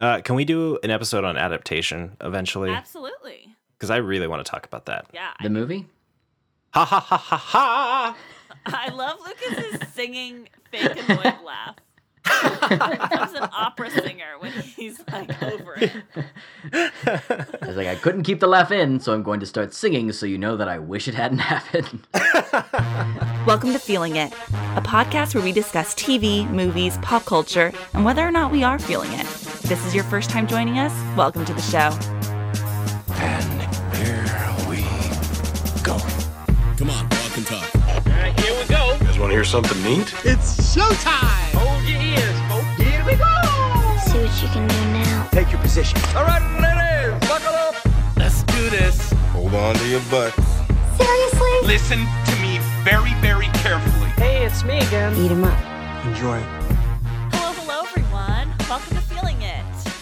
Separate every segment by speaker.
Speaker 1: Uh, can we do an episode on adaptation eventually?
Speaker 2: Absolutely.
Speaker 1: Because I really want to talk about that.
Speaker 2: Yeah.
Speaker 3: The movie?
Speaker 1: Ha ha ha ha ha!
Speaker 2: I, I love Lucas's singing fake annoyed laugh. He becomes an opera singer when he's like over it.
Speaker 3: I was like, I couldn't keep the laugh in, so I'm going to start singing so you know that I wish it hadn't happened.
Speaker 4: Welcome to Feeling It, a podcast where we discuss TV, movies, pop culture, and whether or not we are feeling it. If this is your first time joining us, welcome to the show.
Speaker 5: And here we go.
Speaker 6: Come on, walk and talk. All right, here we go.
Speaker 5: You guys want to hear something neat?
Speaker 7: It's showtime!
Speaker 8: Hold your ears, folks. Here we go!
Speaker 9: See what you can do now.
Speaker 7: Take your position.
Speaker 8: All right, ladies, buckle up.
Speaker 6: Let's do this.
Speaker 5: Hold on to your butts.
Speaker 9: Seriously?
Speaker 10: Listen to me very, very carefully.
Speaker 8: Hey, it's me again.
Speaker 9: Eat 'em up.
Speaker 7: Enjoy.
Speaker 2: Hello, hello, everyone. Welcome to Feeling It.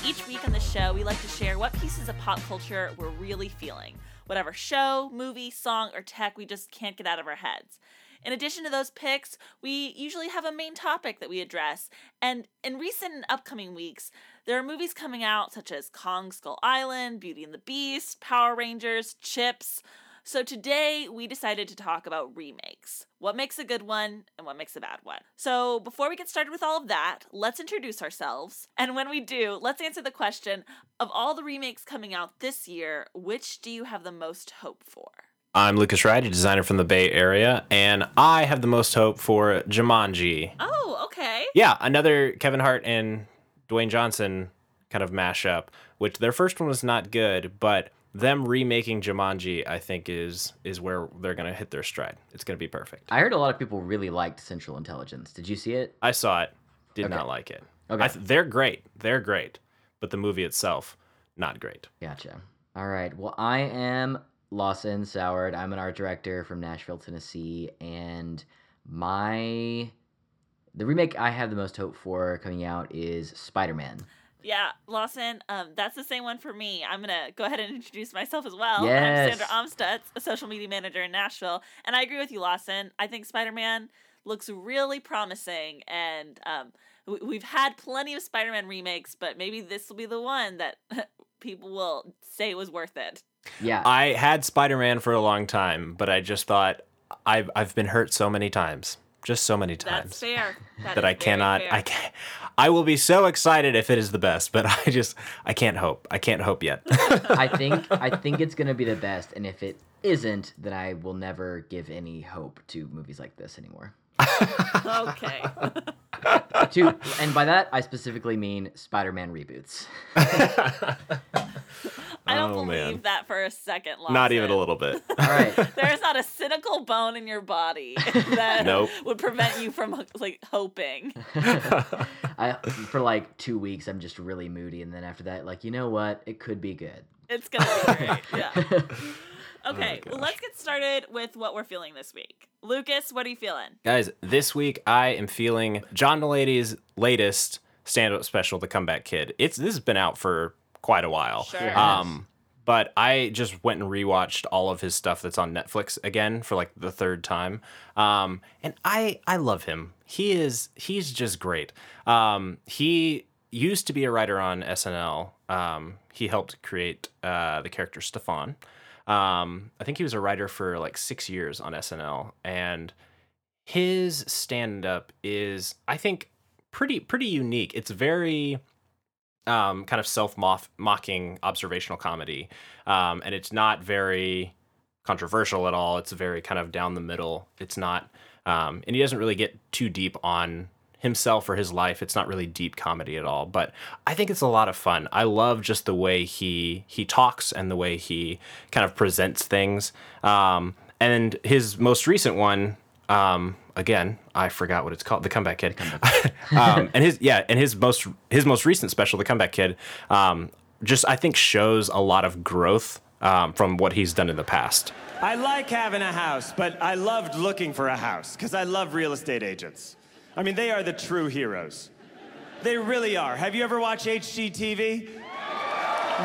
Speaker 2: Each week on the show, we like to share what pieces of pop culture we're really feeling. Whatever show, movie, song, or tech we just can't get out of our heads. In addition to those picks, we usually have a main topic that we address. And in recent and upcoming weeks, there are movies coming out such as Kong Skull Island, Beauty and the Beast, Power Rangers, Chips. So today we decided to talk about remakes. What makes a good one and what makes a bad one. So before we get started with all of that, let's introduce ourselves. And when we do, let's answer the question of all the remakes coming out this year, which do you have the most hope for?
Speaker 1: I'm Lucas Wright, a designer from the Bay Area, and I have the most hope for Jumanji.
Speaker 2: Oh, okay.
Speaker 1: Yeah, another Kevin Hart and Dwayne Johnson kind of mashup, which their first one was not good, but them remaking Jumanji, I think, is is where they're gonna hit their stride. It's gonna be perfect.
Speaker 3: I heard a lot of people really liked Central Intelligence. Did you see it?
Speaker 1: I saw it, did
Speaker 3: Okay.
Speaker 1: not like it.
Speaker 3: Okay.
Speaker 1: I th- they're great, they're great, but the movie itself, not great.
Speaker 3: Gotcha. All right. Well, I am Lawson Soward. I'm an art director from Nashville, Tennessee, and my the remake I have the most hope for coming out is Spider-Man.
Speaker 2: Yeah, Lawson, um, that's the same one for me. I'm going to go ahead and introduce myself as well.
Speaker 3: Yes.
Speaker 2: I'm Sandra Amstutz, a social media manager in Nashville. And I agree with you, Lawson. I think Spider Man looks really promising. And um, we- we've had plenty of Spider Man remakes, but maybe this will be the one that people will say was worth it.
Speaker 3: Yeah.
Speaker 1: I had Spider Man for a long time, but I just thought I've I've been hurt so many times, just so many times.
Speaker 2: That's fair.
Speaker 1: that
Speaker 2: is
Speaker 1: I
Speaker 2: very
Speaker 1: cannot
Speaker 2: fair.
Speaker 1: I can I will be so excited if it is the best, but I just I can't hope. I can't hope yet.
Speaker 3: I think I think it's gonna be the best, and if it isn't, then I will never give any hope to movies like this anymore.
Speaker 2: okay.
Speaker 3: to and by that I specifically mean Spider-Man reboots.
Speaker 2: I don't
Speaker 1: Oh,
Speaker 2: believe
Speaker 1: man.
Speaker 2: that for a second, Lawson.
Speaker 1: Not even a little bit.
Speaker 3: All right.
Speaker 2: There is not a cynical bone in your body that
Speaker 1: Nope.
Speaker 2: would prevent you from like hoping.
Speaker 3: I for like two weeks I'm just really moody, and then after that, like you know what, it could be good.
Speaker 2: It's gonna be great. Yeah. Oh, okay, well, let's get started with what we're feeling this week. Lucas, what are you feeling?
Speaker 1: Guys, this week I am feeling John Mulaney's latest stand-up special, The Comeback Kid. It's this has been out for quite a while.
Speaker 2: Sure.
Speaker 1: Um, but I just went and rewatched all of his stuff that's on Netflix again for like the third time. Um, and I I love him. He is he's just great. Um, he used to be a writer on SNL. Um, he helped create uh, the character Stefon. Um, I think he was a writer for like six years on SNL, and his stand up is I think pretty pretty unique. It's very um, kind of self mocking observational comedy, um, and it's not very controversial at all. It's very kind of down the middle. It's not, um, and he doesn't really get too deep on himself or his life. It's not really deep comedy at all. But I think it's a lot of fun. I love just the way he he talks and the way he kind of presents things. Um, and his most recent one, um, again, I forgot what it's called, The Comeback Kid. um, and his yeah, and his most his most recent special, The Comeback Kid, um, just I think shows a lot of growth um, from what he's done in the past.
Speaker 11: I like having a house, but I loved looking for a house because I love real estate agents. I mean, they are the true heroes. They really are. Have you ever watched HGTV?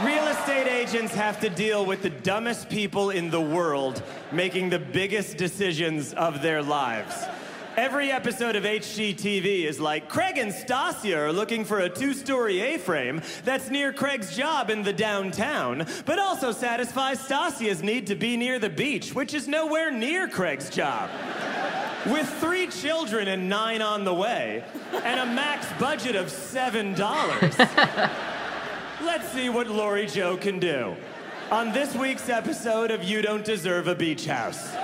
Speaker 11: Real estate agents have to deal with the dumbest people in the world making the biggest decisions of their lives. Every episode of HGTV is like Craig and Stasia are looking for a two story A frame that's near Craig's job in the downtown, but also satisfies Stasia's need to be near the beach, which is nowhere near Craig's job. With three children and nine on the way, and a max budget of $7. Let's see what Lori Joe can do. On this week's episode of You Don't Deserve a Beach House.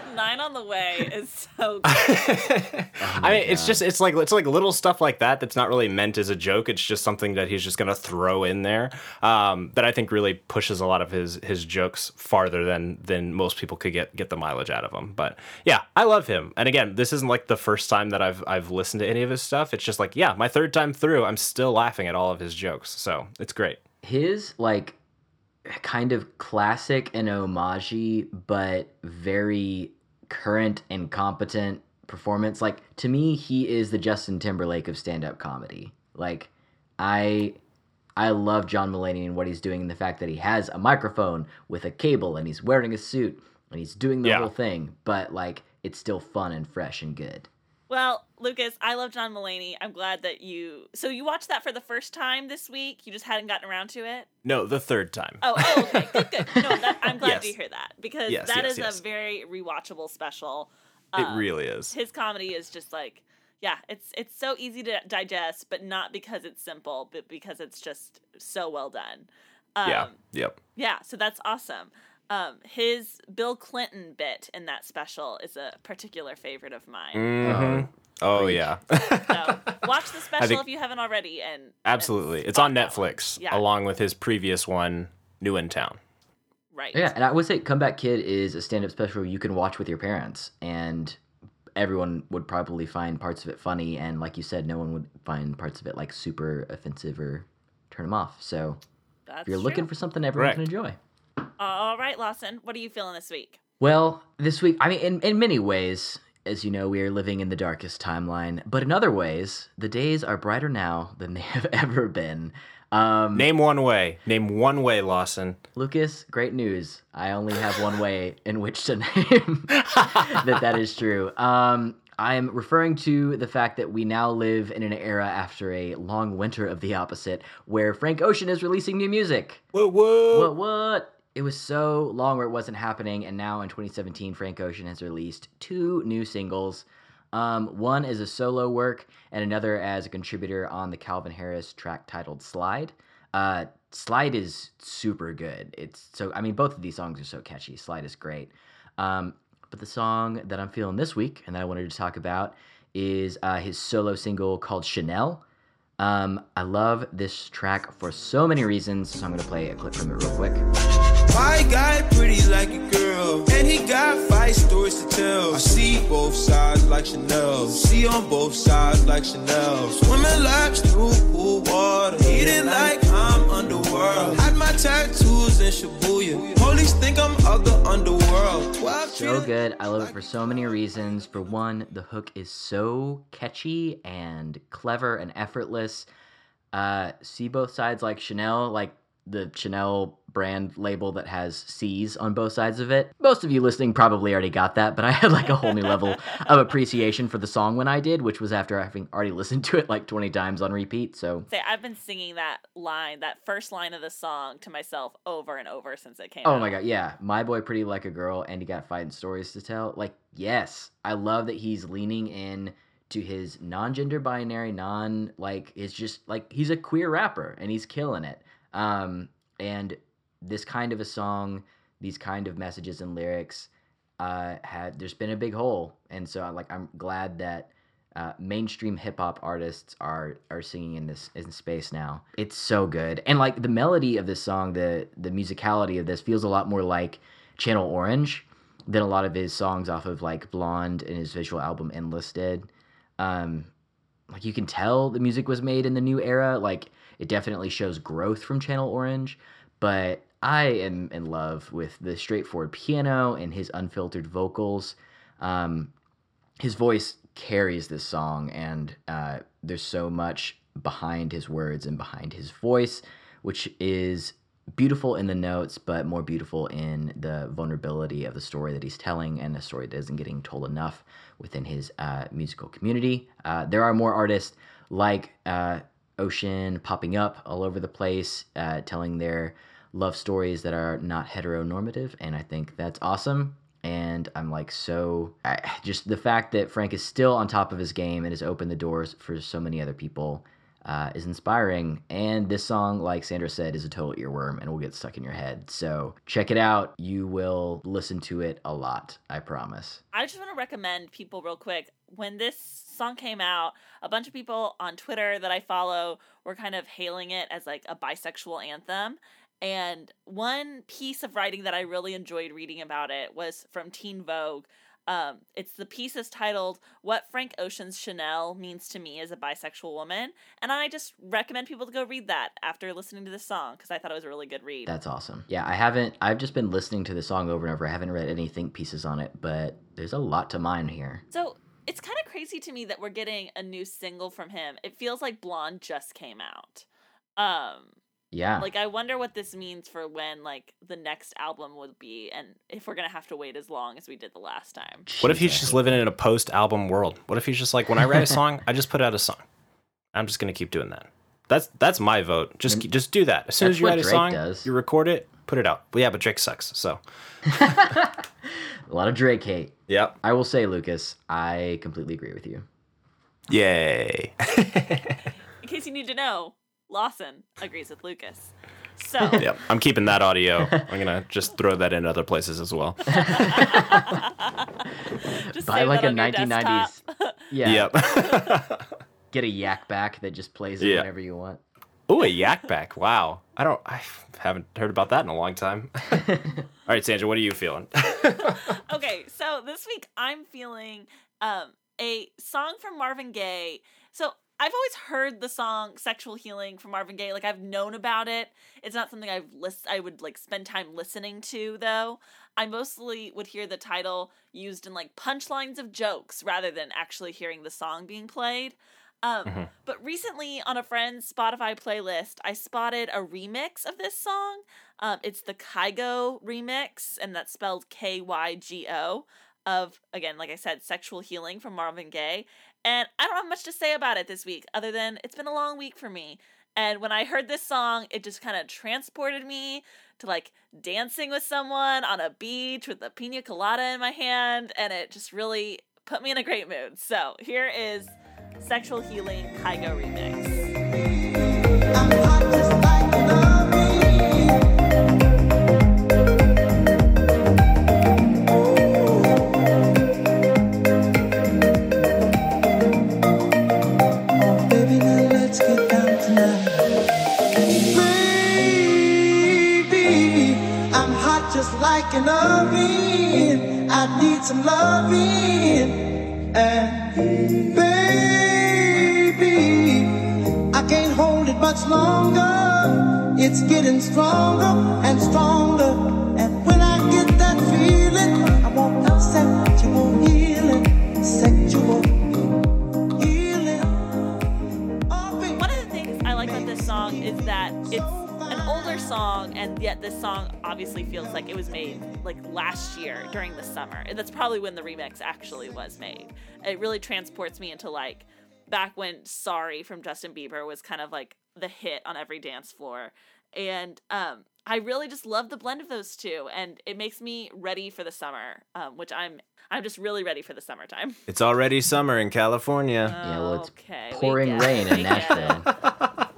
Speaker 2: Nine the way is so good.
Speaker 1: I mean, it's just it's like it's like little stuff like that that's not really meant as a joke. It's just something that he's just gonna throw in there um, that I think really pushes a lot of his his jokes farther than than most people could get get the mileage out of them. But yeah, I love him. And again, this isn't like the first time that I've I've listened to any of his stuff. It's just like yeah, my third time through, I'm still laughing at all of his jokes. So it's great.
Speaker 3: his like kind of classic and homage but very current and competent performance like to me he is the justin timberlake of stand-up comedy like i i love john mulaney and what he's doing and the fact that he has a microphone with a cable and he's wearing a suit and he's doing the
Speaker 1: Yeah.
Speaker 3: whole thing but like it's still fun and fresh and good
Speaker 2: Well, Lucas, I love John Mulaney. I'm glad that you. So you watched that for the first time this week. You just hadn't gotten around to it.
Speaker 1: No, the third time.
Speaker 2: Oh, oh okay, good, good. No, that, I'm glad
Speaker 1: Yes.
Speaker 2: to hear that because
Speaker 1: Yes,
Speaker 2: that
Speaker 1: yes,
Speaker 2: is
Speaker 1: yes.
Speaker 2: a very rewatchable special.
Speaker 1: it
Speaker 2: Um,
Speaker 1: really is.
Speaker 2: His comedy is just like, yeah, it's it's so easy to digest, but not because it's simple, but because it's just so well done. Um,
Speaker 1: yeah. Yep.
Speaker 2: yeah, so that's awesome. Um, his Bill Clinton bit in that special is a particular favorite of mine.
Speaker 1: Mm-hmm. Oh
Speaker 3: preach.
Speaker 1: yeah.
Speaker 2: So watch the special
Speaker 1: think-
Speaker 2: if you haven't already. And and
Speaker 1: Absolutely. It's on. Netflix
Speaker 2: Yeah,
Speaker 1: along with his previous one, New in Town.
Speaker 2: right.
Speaker 3: Yeah, and I would say Comeback Kid is a stand-up special you can watch with your parents, and everyone would probably find parts of it funny, and like you said, no one would find parts of it like super offensive or turn them off. So
Speaker 2: That's
Speaker 3: if you're looking for something everyone can enjoy.
Speaker 2: All right, Lawson, what are you feeling this week?
Speaker 3: Well, this week, I mean, in, in many ways, as you know, we are living in the darkest timeline, but in other ways, the days are brighter now than they have ever been. Um,
Speaker 1: Name one way. Name one way, Lawson.
Speaker 3: Lucas, great news. I only have one way in which to name that that is true. Um, I'm referring to the fact that we now live in an era after a long winter of the opposite, where Frank Ocean is releasing new music.
Speaker 1: Whoa, whoa.
Speaker 3: What? What? It was so long where it wasn't happening, and now in 2017, Frank Ocean has released two new singles. Um, one is a solo work, and another as a contributor on the Calvin Harris track titled "Slide." Uh, "Slide" is super good. It's so I mean, both of these songs are so catchy. "Slide" is great. Um, but the song that I'm feeling this week, and that I wanted to talk about, is uh, his solo single called "Chanel." Um, I love this track for so many reasons, so I'm gonna play a clip from it real quick.
Speaker 7: My guy pretty like a girl, and he got five stories to tell. I see both sides like Chanel, see on both sides like Chanel. Swimming laps through pool water, eating like underworld. Had my tattoos in Shibuya, police think I'm of the underworld.
Speaker 3: So good. I love it for so many reasons. For one, the hook is so catchy and clever and effortless. Uh, see both sides like Chanel, like the Chanel brand label that has C's on both sides of it. Most of you listening probably already got that, but I had like a whole new level of appreciation for the song when I did, which was after having already listened to it like 20 times on repeat. So
Speaker 2: Say, I've been singing that line, that first line of the song, to myself over and over since it came oh out.
Speaker 3: Oh my god, yeah. My boy pretty like a girl and he got fighting stories to tell. Like, yes. I love that he's leaning in to his non-gender binary, non like it's just like he's a queer rapper and he's killing it. Um and this kind of a song, these kind of messages and lyrics uh had there's been a big hole. And so like I'm glad that uh, mainstream hip hop artists are are singing in this in space now. It's so good, and like the melody of this song, the the musicality of this feels a lot more like Channel Orange than a lot of his songs off of like Blonde and his visual album Endless did. Um, like you can tell the music was made in the new era. Like it definitely shows growth from Channel Orange, but I am in love with the straightforward piano and his unfiltered vocals. Um, his voice carries this song, and uh, there's so much behind his words and behind his voice, which is beautiful in the notes, but more beautiful in the vulnerability of the story that he's telling and a story that isn't getting told enough within his uh, musical community. Uh, there are more artists like uh, Ocean popping up all over the place, uh, telling their love stories that are not heteronormative, and I think that's awesome. And I'm like so I, just the fact that Frank is still on top of his game and has opened the doors for so many other people uh, is inspiring. And this song, like Sandra said, is a total earworm and will get stuck in your head. So check it out. You will listen to it a lot. I promise.
Speaker 2: I just want to recommend people real quick. When this song came out, a bunch of people on Twitter that I follow were kind of hailing it as like a bisexual anthem. And one piece of writing that I really enjoyed reading about it was from Teen Vogue. Um, it's the piece is titled "What Frank Ocean's Chanel Means to Me as a Bisexual Woman," and I just recommend people to go read that after listening to this song because I thought it was a really good read.
Speaker 3: That's awesome. Yeah, I haven't. I've just been listening to the song over and over. I haven't read any think pieces on it, but there's a lot to mine here.
Speaker 2: So it's kind of crazy to me that we're getting a new single from him. It feels like Blonde just came out. Um,
Speaker 3: yeah.
Speaker 2: Like I wonder what this means for when like the next album would be and if we're going to have to wait as long as we did the last time.
Speaker 1: What if he's just living in a post-album world? What if he's just like, when I write a song, I just put out a song. I'm just gonna keep doing that. That's that's my vote. Just just do that. As soon as you
Speaker 3: what
Speaker 1: write a
Speaker 3: Drake
Speaker 1: song,
Speaker 3: does.
Speaker 1: you record it, put it out. But yeah, but Drake sucks. So
Speaker 3: A lot of Drake hate.
Speaker 1: Yep.
Speaker 3: I will say, Lucas, I completely agree with you.
Speaker 1: yay.
Speaker 2: In case you need to know, Lawson agrees with Lucas. So,
Speaker 1: yep. I'm keeping that audio. I'm gonna just throw that in other places as well.
Speaker 2: just
Speaker 3: Buy like a 1990s. Yeah.
Speaker 1: Yep.
Speaker 3: Get a Yak Bak that just plays it
Speaker 1: Yeah.
Speaker 3: whenever you want.
Speaker 1: Ooh, a Yak Bak. Wow. I don't. I haven't heard about that in a long time. All right, Sandra, what are you feeling?
Speaker 2: okay, so this week I'm feeling um a song from Marvin Gaye. So I've always heard the song "Sexual Healing" from Marvin Gaye. Like I've known about it. It's not something I've list. I would like spend time listening to though. I mostly would hear the title used in like punchlines of jokes rather than actually hearing the song being played. Um, But recently, on a friend's Spotify playlist, I spotted a remix of this song. Um, it's the Kygo remix, and that's spelled K Y G O, of, again, like I said, Sexual Healing from Marvin Gaye. And I don't have much to say about it this week, other than it's been a long week for me. And when I heard this song, it just kind of transported me to like dancing with someone on a beach with a pina colada in my hand, and it just really put me in a great mood. So here is Sexual Healing Kygo remix.
Speaker 7: An oven. I need some loving. And baby, I can't hold it much longer. It's getting stronger and stronger.
Speaker 2: Song, and yet this song obviously feels like it was made like last year during the summer. And that's probably when the remix actually was made. It really transports me into like back when Sorry from Justin Bieber was kind of like the hit on every dance floor. And um, I really just love the blend of those two, and it makes me ready for the summer, um, which I'm I'm just really ready for the summertime.
Speaker 1: it's already summer in California.
Speaker 3: Yeah, well, it's
Speaker 2: Okay,
Speaker 3: pouring rain in. Nashville.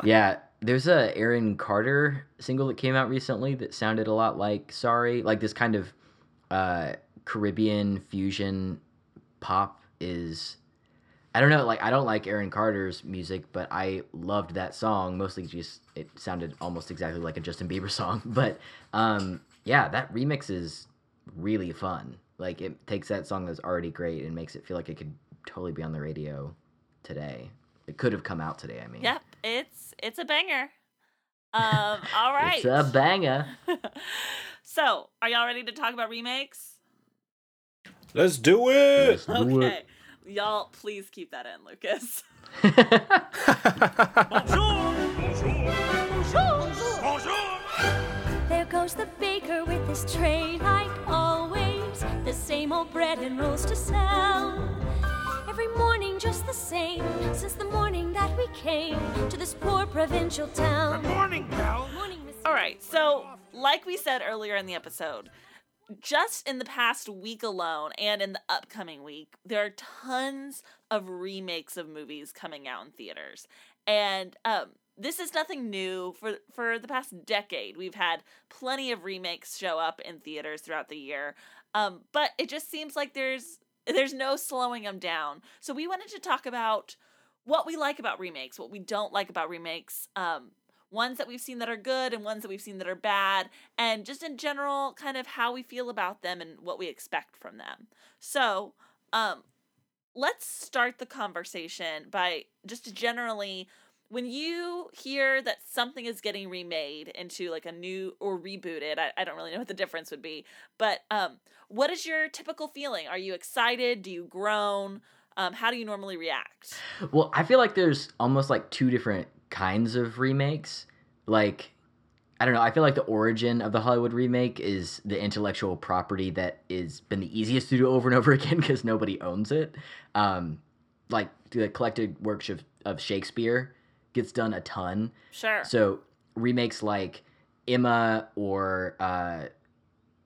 Speaker 3: yeah, there's a Aaron Carter single that came out recently that sounded a lot like Sorry, like this kind of uh, Caribbean fusion pop is. I don't know, like I don't like Aaron Carter's music, but I loved that song mostly just it sounded almost exactly like a Justin Bieber song. But um, yeah, that remix is really fun. Like it takes that song that's already great and makes it feel like it could totally be on the radio today. It could have come out today. I mean,
Speaker 2: Yep, it's it's a banger. Um, all right.
Speaker 3: it's a banger.
Speaker 2: so, are y'all ready to talk about remakes?
Speaker 1: Let's do it.
Speaker 3: Let's do it.
Speaker 2: Okay. Y'all, please keep that in, Lucas.
Speaker 12: There goes the baker with his tray like always. The same old bread and rolls to sell. Every morning just the same since the morning that we came to this poor provincial town. Good morning, pal. Morning, Miss.
Speaker 2: All right, so like we said earlier in the episode, just in the past week alone and in the upcoming week, there are tons of remakes of movies coming out in theaters. And um, this is nothing new for for the past decade. We've had plenty of remakes show up in theaters throughout the year. Um, but it just seems like there's there's no slowing them down. So we wanted to talk about what we like about remakes, what we don't like about remakes, um, ones that we've seen that are good and ones that we've seen that are bad, and just in general, kind of how we feel about them and what we expect from them. So, um, let's start the conversation by just generally when you hear that something is getting remade into like a new or rebooted I, I don't really know what the difference would be but um, what is your typical feeling are you excited do you groan um, how do you normally react
Speaker 3: Well, I feel like there's almost like two different kinds of remakes. Like, I don't know. I feel like the origin of the Hollywood remake is the intellectual property that is been the easiest to do over and over again because nobody owns it. Um, like the collected works of, of Shakespeare gets done a ton.
Speaker 2: sure
Speaker 3: So remakes like Emma or uh,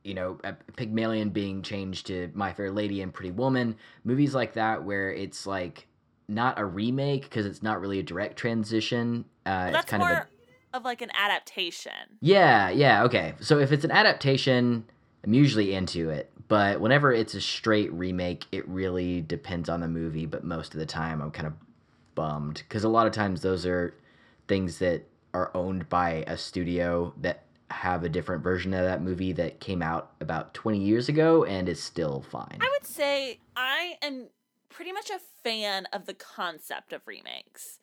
Speaker 3: you know Pygmalion being changed to My Fair Lady and Pretty Woman, movies like that where it's like not a remake because it's not really a direct transition. Uh,
Speaker 2: Well,
Speaker 3: it's kind
Speaker 2: more
Speaker 3: of a
Speaker 2: of like an adaptation
Speaker 3: yeah, yeah, okay. So if it's an adaptation, I'm usually into it. But whenever it's a straight remake, it really depends on the movie. But most of the time, I'm kind of bummed because a lot of times those are things that are owned by a studio that have a different version of that movie that came out about 20 years ago and is still fine.
Speaker 2: I would say I am pretty much a fan of the concept of remakes.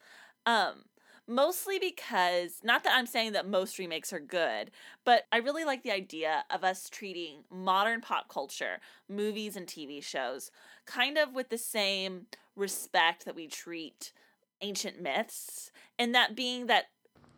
Speaker 2: Um, mostly because not that I'm saying that most remakes are good, but I really like the idea of us treating modern pop culture, movies and TV shows, kind of with the same respect that we treat ancient myths, and that being that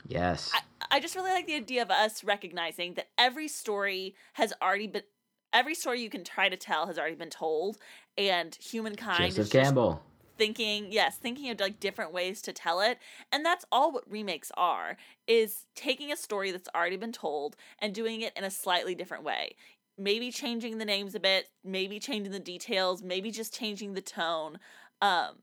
Speaker 3: Yes.
Speaker 2: I I just really like the idea of us recognizing that every story has already been every story you can try to tell has already been told and humankind
Speaker 3: Joseph
Speaker 2: is just
Speaker 3: Campbell.
Speaker 2: thinking yes thinking of like different ways to tell it and that's all what remakes are is taking a story that's already been told and doing it in a slightly different way maybe changing the names a bit maybe changing the details maybe just changing the tone um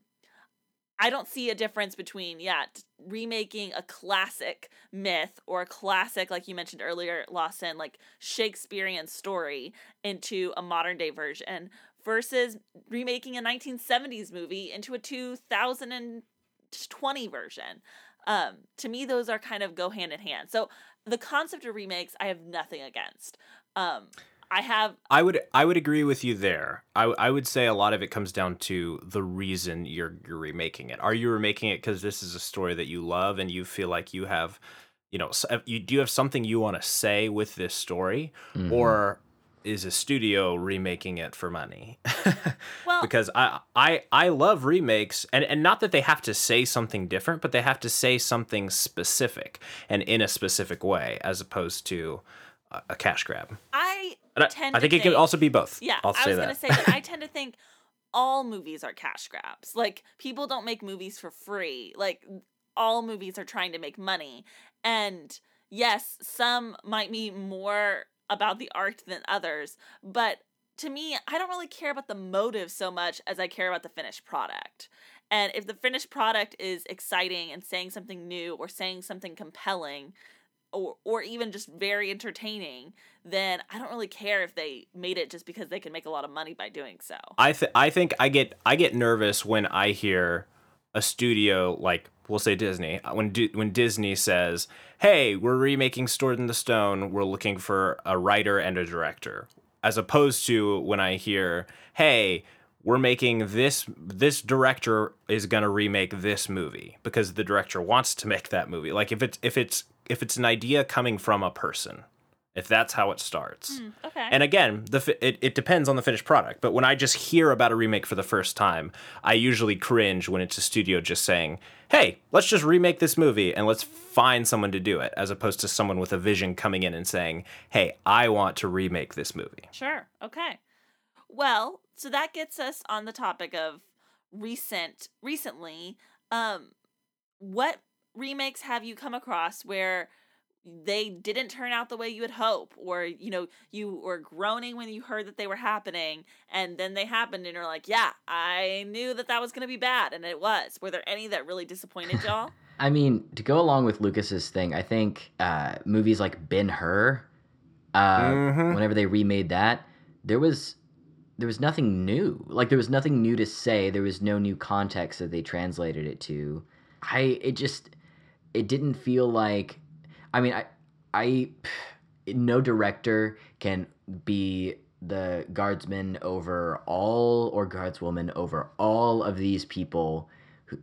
Speaker 2: I don't see a difference between yeah t- remaking a classic myth or a classic like you mentioned earlier Lawson like Shakespearean story into a modern day version versus remaking a 1970s movie into a 2020 version. Um, to me, those are kind of go hand in hand. So the concept of remakes, I have nothing against. Um, I have
Speaker 1: I would I would agree with you there. I, I would say a lot of it comes down to the reason you're you're remaking it. Are you remaking it because this is a story that you love and you feel like you have, you know, you do you have something you want to say with this story,
Speaker 3: Mhm.
Speaker 1: or is a studio remaking it for money?
Speaker 2: well
Speaker 1: because I I I love remakes and and not that they have to say something different, but they have to say something specific and in a specific way, as opposed to a, a cash grab.
Speaker 2: I
Speaker 1: And I,
Speaker 2: tend
Speaker 1: I
Speaker 2: to
Speaker 1: think it could also be both.
Speaker 2: Yeah,
Speaker 1: I'll
Speaker 2: I was
Speaker 1: that.
Speaker 2: gonna say that I tend to think all movies are cash grabs. Like people don't make movies for free. Like all movies are trying to make money. And yes, some might be more about the art than others, but to me, I don't really care about the motive so much as I care about the finished product. And if the finished product is exciting and saying something new or saying something compelling, or or even just very entertaining, then I don't really care if they made it just because they can make a lot of money by doing so.
Speaker 1: I th- I think I get I get nervous when I hear a studio like we'll say Disney uh, when Di- when Disney says, "Hey, we're remaking Sword in the Stone. We're looking for a writer and a director," as opposed to when I hear, "Hey." We're making this. This director is gonna remake this movie because the director wants to make that movie. Like if it's if it's if it's an idea coming from a person, if that's how it starts.
Speaker 2: Hmm, okay.
Speaker 1: And again, the fi- it, it depends on the finished product. But when I just hear about a remake for the first time, I usually cringe when it's a studio just saying, "Hey, let's just remake this movie and let's find someone to do it," as opposed to someone with a vision coming in and saying, "Hey, I want to remake this movie."
Speaker 2: Sure. Okay. Well, so that gets us on the topic of recent recently. Um what remakes have you come across where they didn't turn out the way you would hope or you know you were groaning when you heard that they were happening and then they happened and you're like yeah i knew that that was going to be bad and it was were there any that really disappointed y'all
Speaker 3: I mean, to go along with Lucas's thing, I think uh, movies like Ben Hur, uh,
Speaker 1: Mhm.
Speaker 3: whenever they remade that, there was there was nothing new. Like there was nothing new to say. There was no new context that they translated it to. I it just it didn't feel like. I mean, I I no director can be the guardsman over all or guardswoman over all of these people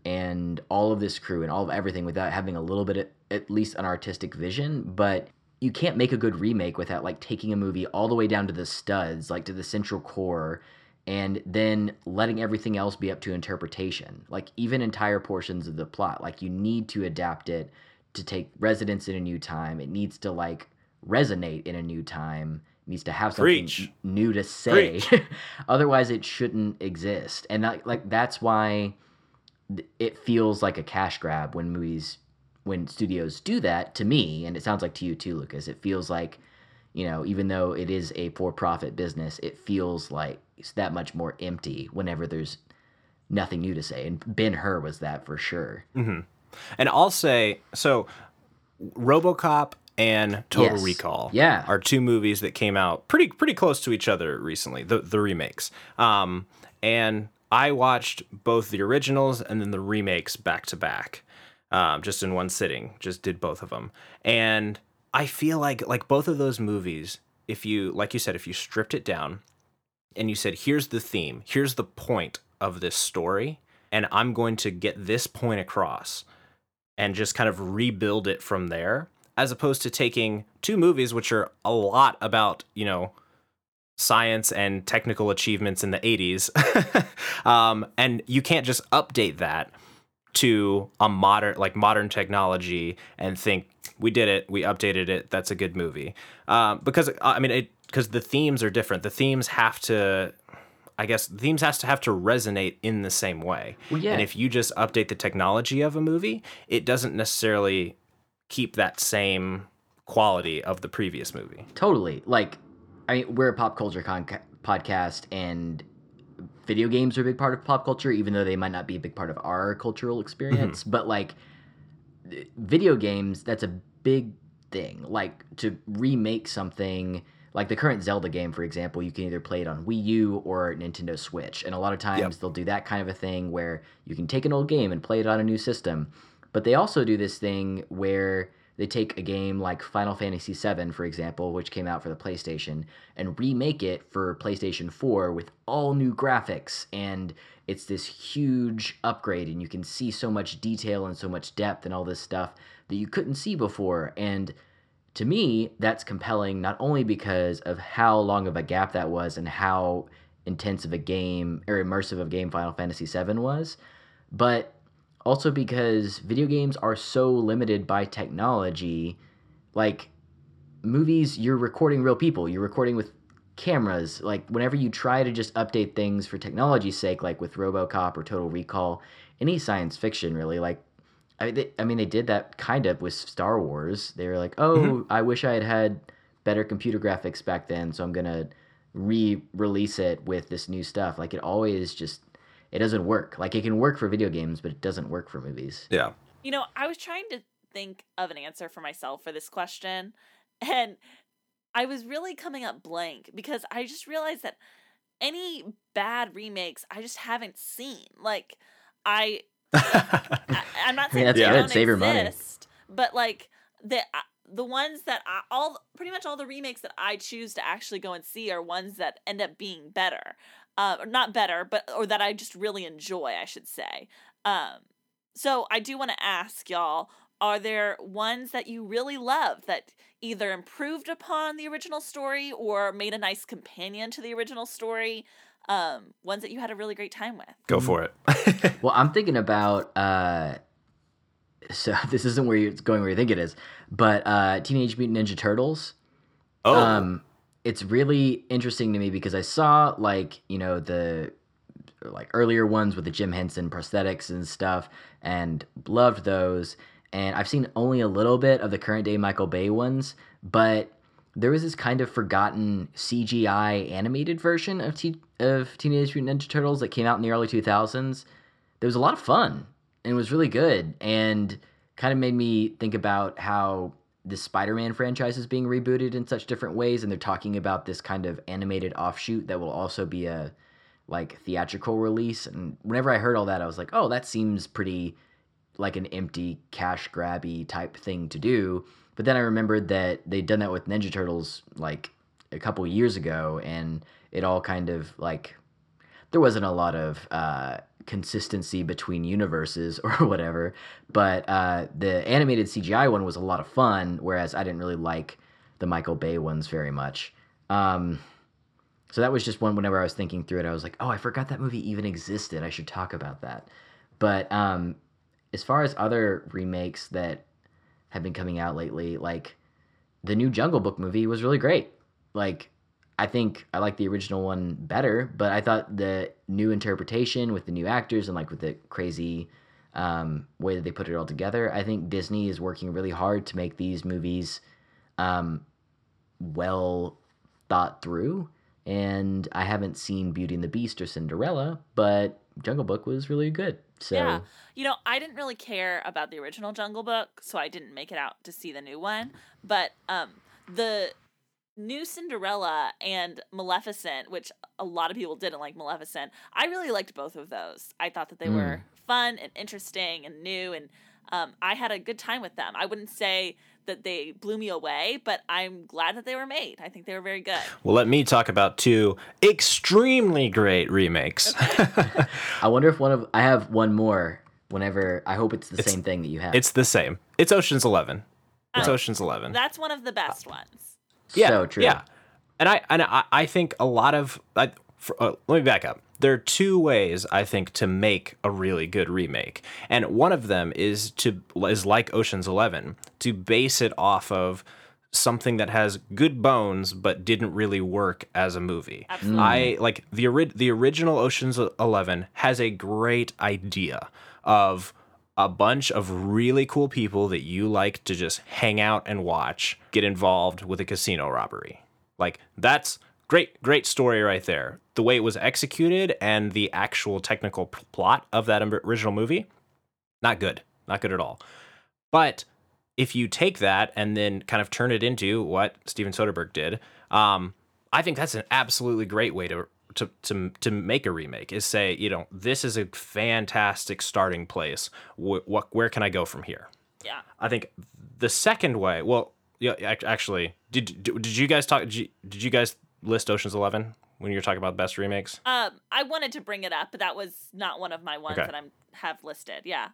Speaker 3: and all of this crew and all of everything without having a little bit of, at least an artistic vision but you can't make a good remake without like taking a movie all the way down to the studs like to the central core and then letting everything else be up to interpretation like even entire portions of the plot. Like you need to adapt it to take residence in a new time. It needs to like resonate in a new time. It needs to have something
Speaker 1: Preach.
Speaker 3: new to say. Otherwise it shouldn't exist. And that, like that's why it feels like a cash grab when movies when studios do that to me and it sounds like to you too lucas. It feels like you know even though it is a for-profit business it feels like it's that much more empty whenever there's nothing new to say and ben hur was that for sure
Speaker 1: hmm And I'll say so RoboCop and Total
Speaker 3: Yes.
Speaker 1: Recall
Speaker 3: Yeah.
Speaker 1: are two movies that came out pretty pretty close to each other recently, the the remakes. Um and I watched both the originals and then the remakes back to back. Um just in one sitting, just did both of them. And I feel like like both of those movies, if you like you said if you stripped it down and you said, here's the theme, here's the point of this story, and I'm going to get this point across and just kind of rebuild it from there, as opposed to taking two movies which are a lot about, you know, science and technical achievements in the 80s. um, and you can't just update that to a modern like modern technology and think we did it we updated it that's a good movie um, because i mean it because the themes are different the themes have to i guess the themes has to have to resonate in the same way
Speaker 3: Well, yeah.
Speaker 1: and if you just update the technology of a movie it doesn't necessarily keep that same quality of the previous movie
Speaker 3: Totally. Like, I mean, we're a pop culture con- podcast, and video games are a big part of pop culture, even though they might not be a big part of our cultural experience. But like, video games, that's a big thing. Like to remake something. Like the current Zelda game, for example, you can either play it on Wii U or Nintendo Switch. And a lot of times
Speaker 1: Yep.
Speaker 3: they'll do that kind of a thing where you can take an old game and play it on a new system. But they also do this thing where they take a game like Final Fantasy VII, for example, which came out for the PlayStation, and remake it for PlayStation 4 with all new graphics. And it's this huge upgrade, and you can see so much detail and so much depth and all this stuff that you couldn't see before. And to me, that's compelling not only because of how long of a gap that was and how intense of a game or immersive of game Final Fantasy VII was, but also because video games are so limited by technology. Like movies, you're recording real people, you're recording with cameras. Like whenever you try to just update things for technology's sake, like with Robocop or Total Recall, any science fiction really, like I, they, I mean, they did that kind of with Star Wars. They were like, "Oh, mm-hmm. I wish I had had better computer graphics back then, so I'm gonna re-release it with this new stuff." Like it always just it doesn't work. Like it can work for video games, but it doesn't work for movies.
Speaker 1: yeah
Speaker 2: You know, I was trying to think of an answer for myself for this question, and I was really coming up blank because I just realized that any bad remakes I just haven't seen. Like, I, I I'm not saying
Speaker 3: that's
Speaker 2: they
Speaker 3: good.
Speaker 2: don't
Speaker 3: Save your money.
Speaker 2: but like the uh, the ones that I, all pretty much all the remakes that I choose to actually go and see are ones that end up being better, uh, or not better, but or that I just really enjoy, I should say. Um, so I do want to ask y'all: are there ones that you really love that either improved upon the original story or made a nice companion to the original story? Um, ones that you had a really great time with.
Speaker 1: Go for it.
Speaker 3: Well, I'm thinking about. Uh, so this isn't where you're it's going where you think it is, but uh, Teenage Mutant Ninja Turtles.
Speaker 1: Oh.
Speaker 3: Um, it's really interesting to me because I saw like you know the like earlier ones with the Jim Henson prosthetics and stuff, and loved those. And I've seen only a little bit of the current day Michael Bay ones, but there was this kind of forgotten CGI animated version of T- of Teenage Mutant Ninja Turtles that came out in the early 2000s. There was a lot of fun and was really good and kind of made me think about how the Spider-Man franchise is being rebooted in such different ways and they're talking about this kind of animated offshoot that will also be a like theatrical release and whenever I heard all that I was like, "Oh, that seems pretty like an empty cash grabby type thing to do." But then I remembered that they'd done that with Ninja Turtles like a couple years ago and it all kind of like there wasn't a lot of uh, consistency between universes or whatever. But uh, the animated CGI one was a lot of fun, whereas I didn't really like the Michael Bay ones very much. Um, so that was just one. Whenever I was thinking through it, I was like, "Oh, I forgot that movie even existed. I should talk about that." But um, as far as other remakes that have been coming out lately, like the new Jungle Book movie was really great. Like I think I like the original one better, but I thought the new interpretation with the new actors and like with the crazy um, way that they put it all together, I think Disney is working really hard to make these movies um, well thought through. And I haven't seen Beauty and the Beast or Cinderella, but Jungle Book was really good. So
Speaker 2: Yeah. You know, I didn't really care about the original Jungle Book, so I didn't make it out to see the new one. But um the new Cinderella and Maleficent, which a lot of people didn't like Maleficent, I really liked both of those. I thought that they were fun and interesting and new and um, I had a good time with them. I wouldn't say that they blew me away, but I'm glad that they were made. I think they were very good.
Speaker 1: Well, let me talk about two extremely great remakes.
Speaker 3: I wonder if one of I have one more. Whenever I hope it's the same thing that you have.
Speaker 1: It's the same. It's Ocean's Eleven. It's Ocean's Eleven.
Speaker 2: That's one of the best ones.
Speaker 1: yeah,
Speaker 3: so true.
Speaker 1: Yeah, and I and I, I think a lot of I, for, uh, let me back up. There are two ways I think to make a really good remake, and one of them is to is like Ocean's Eleven to base it off of something that has good bones but didn't really work as a movie.
Speaker 2: Absolutely.
Speaker 1: I like the ori- the original Ocean's 11 has a great idea of a bunch of really cool people that you like to just hang out and watch get involved with a casino robbery. Like that's great great story right there. The way it was executed and the actual technical plot of that original movie not good. Not good at all. But if you take that and then kind of turn it into what Steven Soderbergh did, um, I think that's an absolutely great way to to to to make a remake. Is say, you know, this is a fantastic starting place. Wh- what where can I go from here?
Speaker 2: Yeah.
Speaker 1: I think the second way. Well, yeah, actually, did did did you guys talk? Did you, did you guys list Ocean's Eleven when you were talking about the best remakes?
Speaker 2: Um, I wanted to bring it up, but that was not one of my ones
Speaker 1: Okay.
Speaker 2: that I'm have listed. Yeah.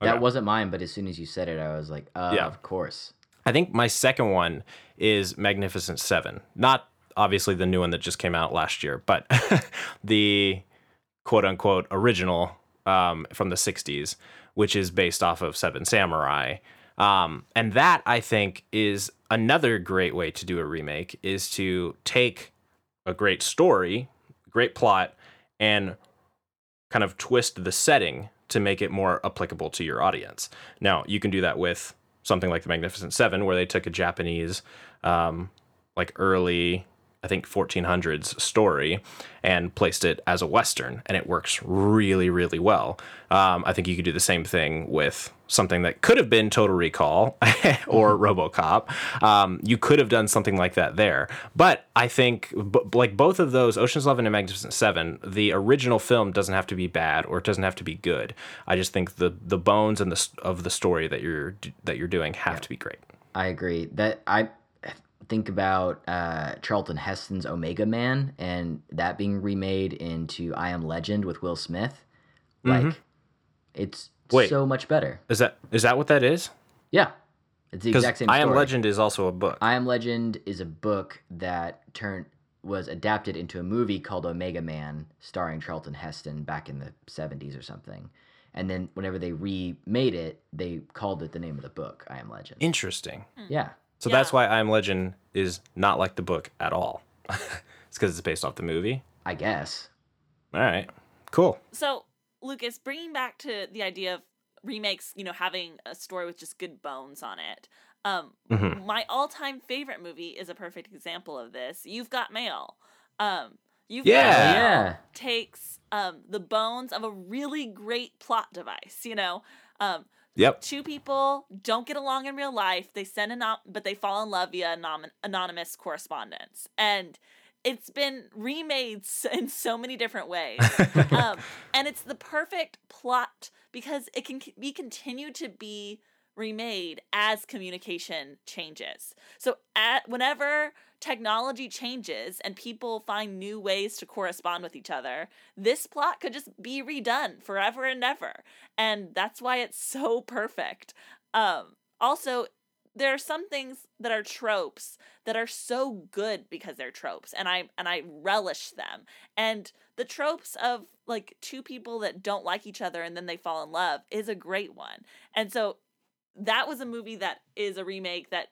Speaker 3: That wasn't mine, but as soon as you said it, I was like, uh,
Speaker 1: Yeah.
Speaker 3: of course.
Speaker 1: I think my second one is Magnificent Seven. Not obviously the new one that just came out last year, but the quote unquote original um, from the 60s, which is based off of Seven Samurai. Um, and that I think is another great way to do a remake is to take a great story, great plot, and kind of twist the setting to make it more applicable to your audience. Now, you can do that with something like the Magnificent Seven, where they took a Japanese, um, like early, I think 1400s story and placed it as a Western, and it works really, really well. Um, I think you could do the same thing with something that could have been Total Recall or RoboCop. Um, you could have done something like that there, but I think b- like both of those, Ocean's Eleven and Magnificent Seven, the original film doesn't have to be bad or it doesn't have to be good. I just think the the bones and the of the story that you're that you're doing have to be great.
Speaker 3: I agree. That I think about uh, Charlton Heston's Omega Man and that being remade into I Am Legend with Will Smith. Like,
Speaker 1: Mhm.
Speaker 3: it's
Speaker 1: Wait.
Speaker 3: so much better.
Speaker 1: Is that is that what that is?
Speaker 3: Yeah, it's the exact same.
Speaker 1: I Am
Speaker 3: story.
Speaker 1: Legend is also a book.
Speaker 3: I Am Legend is a book that turned was adapted into a movie called Omega Man, starring Charlton Heston back in the '70s or something. And then whenever they remade it, they called it the name of the book, I Am Legend.
Speaker 1: Interesting.
Speaker 3: yeah.
Speaker 1: So that's why I Am Legend is not like the book at all. it's because it's based off the movie.
Speaker 3: I guess.
Speaker 1: All right. Cool.
Speaker 2: So, Lucas, bringing back to the idea of remakes, you know, having a story with just good bones on it. Um,
Speaker 1: Mhm.
Speaker 2: my all-time favorite movie is a perfect example of this. You've Got Mail. Um, You've
Speaker 1: Yeah.
Speaker 2: Got Mail
Speaker 3: Yeah.
Speaker 2: takes um, the bones of a really great plot device. You know, um,
Speaker 1: Yep.
Speaker 2: two people don't get along in real life. They send anon- but they fall in love via anom- anonymous correspondence, and it's been remade in so many different ways. um, and it's the perfect plot because it can c- be continued to be remade as communication changes. So at whenever technology changes and people find new ways to correspond with each other, this plot could just be redone forever and ever. And that's why it's so perfect. Um also there are some things that are tropes that are so good because they're tropes and I and I relish them. And the tropes of like two people that don't like each other and then they fall in love is a great one. And so that was a movie that is a remake that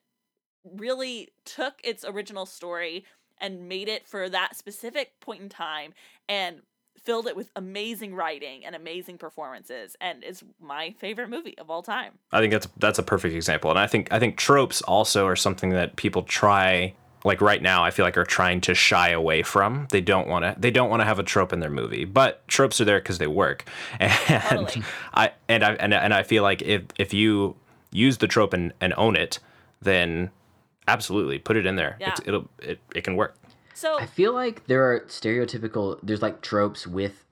Speaker 2: really took its original story and made it for that specific point in time and filled it with amazing writing and amazing performances and it's my favorite movie of all time.
Speaker 1: I think that's that's a perfect example, and I think I think tropes also are something that people try. Like right now, I feel like are trying to shy away from. They don't want to. They don't want to have a trope in their movie, but tropes are there because they work. And
Speaker 2: Totally.
Speaker 1: I and I and, and I feel like if if you use the trope and, and own it, then absolutely put it in there.
Speaker 2: Yeah.
Speaker 1: It's, it'll it, it can work.
Speaker 2: So
Speaker 3: I feel like there are stereotypical there's like tropes with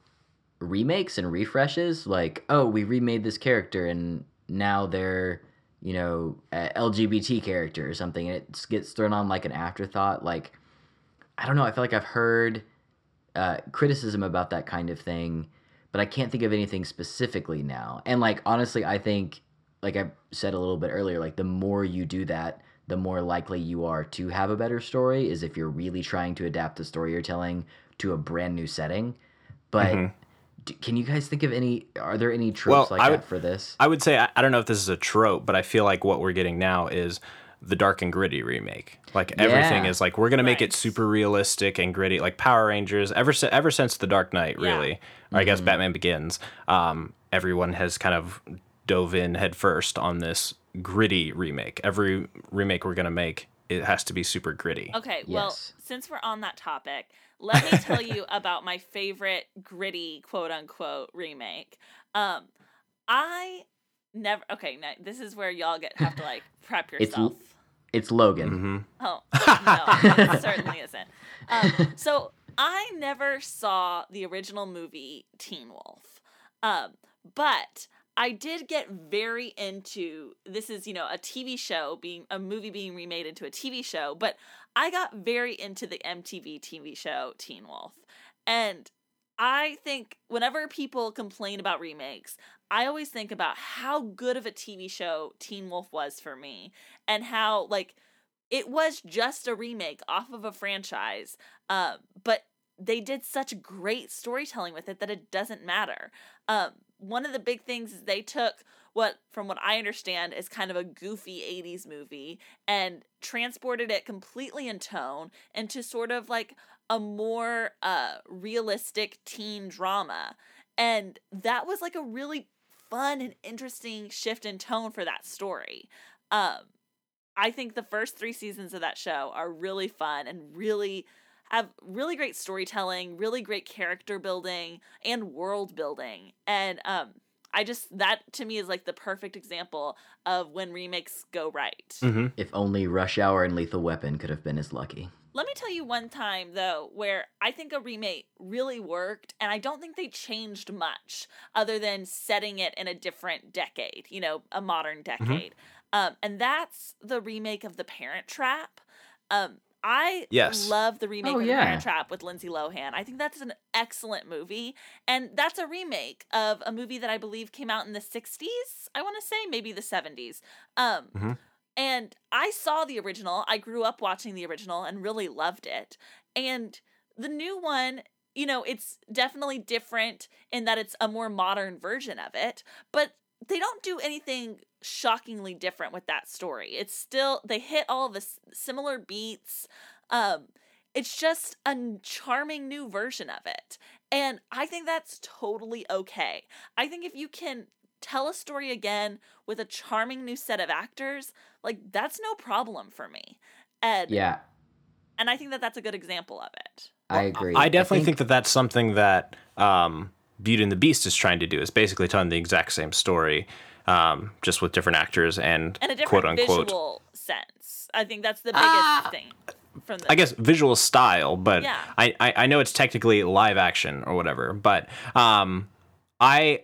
Speaker 3: remakes and refreshes like oh we remade this character and now they're you know a LGBT character or something and it gets thrown on like an afterthought like I don't know I feel like I've heard uh, criticism about that kind of thing but I can't think of anything specifically now and like honestly I think like I said a little bit earlier like the more you do that the more likely you are to have a better story is if you're really trying to adapt the story you're telling to a brand new setting. But
Speaker 1: Mhm.
Speaker 3: d- can you guys think of any? Are there any tropes like
Speaker 1: I
Speaker 3: that
Speaker 1: would,
Speaker 3: for this?
Speaker 1: I would say I, I don't know if this is a trope, but I feel like what we're getting now is the dark and gritty remake. Like everything
Speaker 3: Yeah.
Speaker 1: is like we're gonna make
Speaker 2: Right.
Speaker 1: it super realistic and gritty, like Power Rangers. Ever si- ever since the Dark Knight,
Speaker 2: Yeah.
Speaker 1: really, or I guess Batman Begins, um, everyone has kind of dove in headfirst on this gritty remake. Every remake we're gonna make, it has to be super gritty.
Speaker 2: Okay, well, since we're on that topic, let me tell you about my favorite gritty quote unquote remake. Um I never okay, now this is where y'all get have to like prep
Speaker 3: It's
Speaker 2: yourself.
Speaker 3: It's Logan.
Speaker 1: hmm
Speaker 2: Oh, no, it certainly isn't. Um, so I never saw the original movie Teen Wolf, um, but I did get very into this. Is you know a TV show being a movie being remade into a TV show, but I got very into the MTV TV show Teen Wolf, and I think whenever people complain about remakes, I always think about how good of a TV show Teen Wolf was for me and how like it was just a remake off of a franchise uh, but they did such great storytelling with it that it doesn't matter um, one of the big things is they took what from what i understand is kind of a goofy 80s movie and transported it completely in tone into sort of like a more uh, realistic teen drama. And that was like a really fun and interesting shift in tone for that story. Um, I think the first three seasons of that show are really fun and really have really great storytelling, really great character building, and world building. And um, I just that to me is like the perfect example of when remakes go right.
Speaker 1: hmm
Speaker 3: If only Rush Hour and Lethal Weapon could have been as lucky.
Speaker 2: Let me tell you one time though where I think a remake really worked and I don't think they changed much other than setting it in a different decade, you know, a modern decade. Um, and that's the remake of The Parent Trap. Um, I
Speaker 1: Yes.
Speaker 2: love the remake
Speaker 3: Oh,
Speaker 2: of The
Speaker 3: yeah.
Speaker 2: Parent Trap with Lindsay Lohan. I think that's an excellent movie, and that's a remake of a movie that I believe came out in the '60s. I want to say maybe the '70s. Um,
Speaker 1: Mhm.
Speaker 2: and I saw the original. I grew up watching the original and really loved it. And the new one, you know, it's definitely different in that it's a more modern version of it, but they don't do anything shockingly different with that story. It's still they hit all the s- similar beats. Um it's just a charming new version of it. And I think that's totally okay. I think if you can tell a story again with a charming new set of actors, like that's no problem for me. And
Speaker 3: Yeah,
Speaker 2: and I think that that's a good example of it.
Speaker 3: I agree.
Speaker 1: I definitely think, that that's something that um, Beauty and the Beast is trying to do. Is basically telling the exact same story, um, just with different actors and,
Speaker 2: And a
Speaker 1: quote unquote
Speaker 2: visual sense. I think that's the biggest thing from the
Speaker 1: I guess visual style, but
Speaker 2: Yeah.
Speaker 1: I, I I know it's technically live action or whatever. But um, I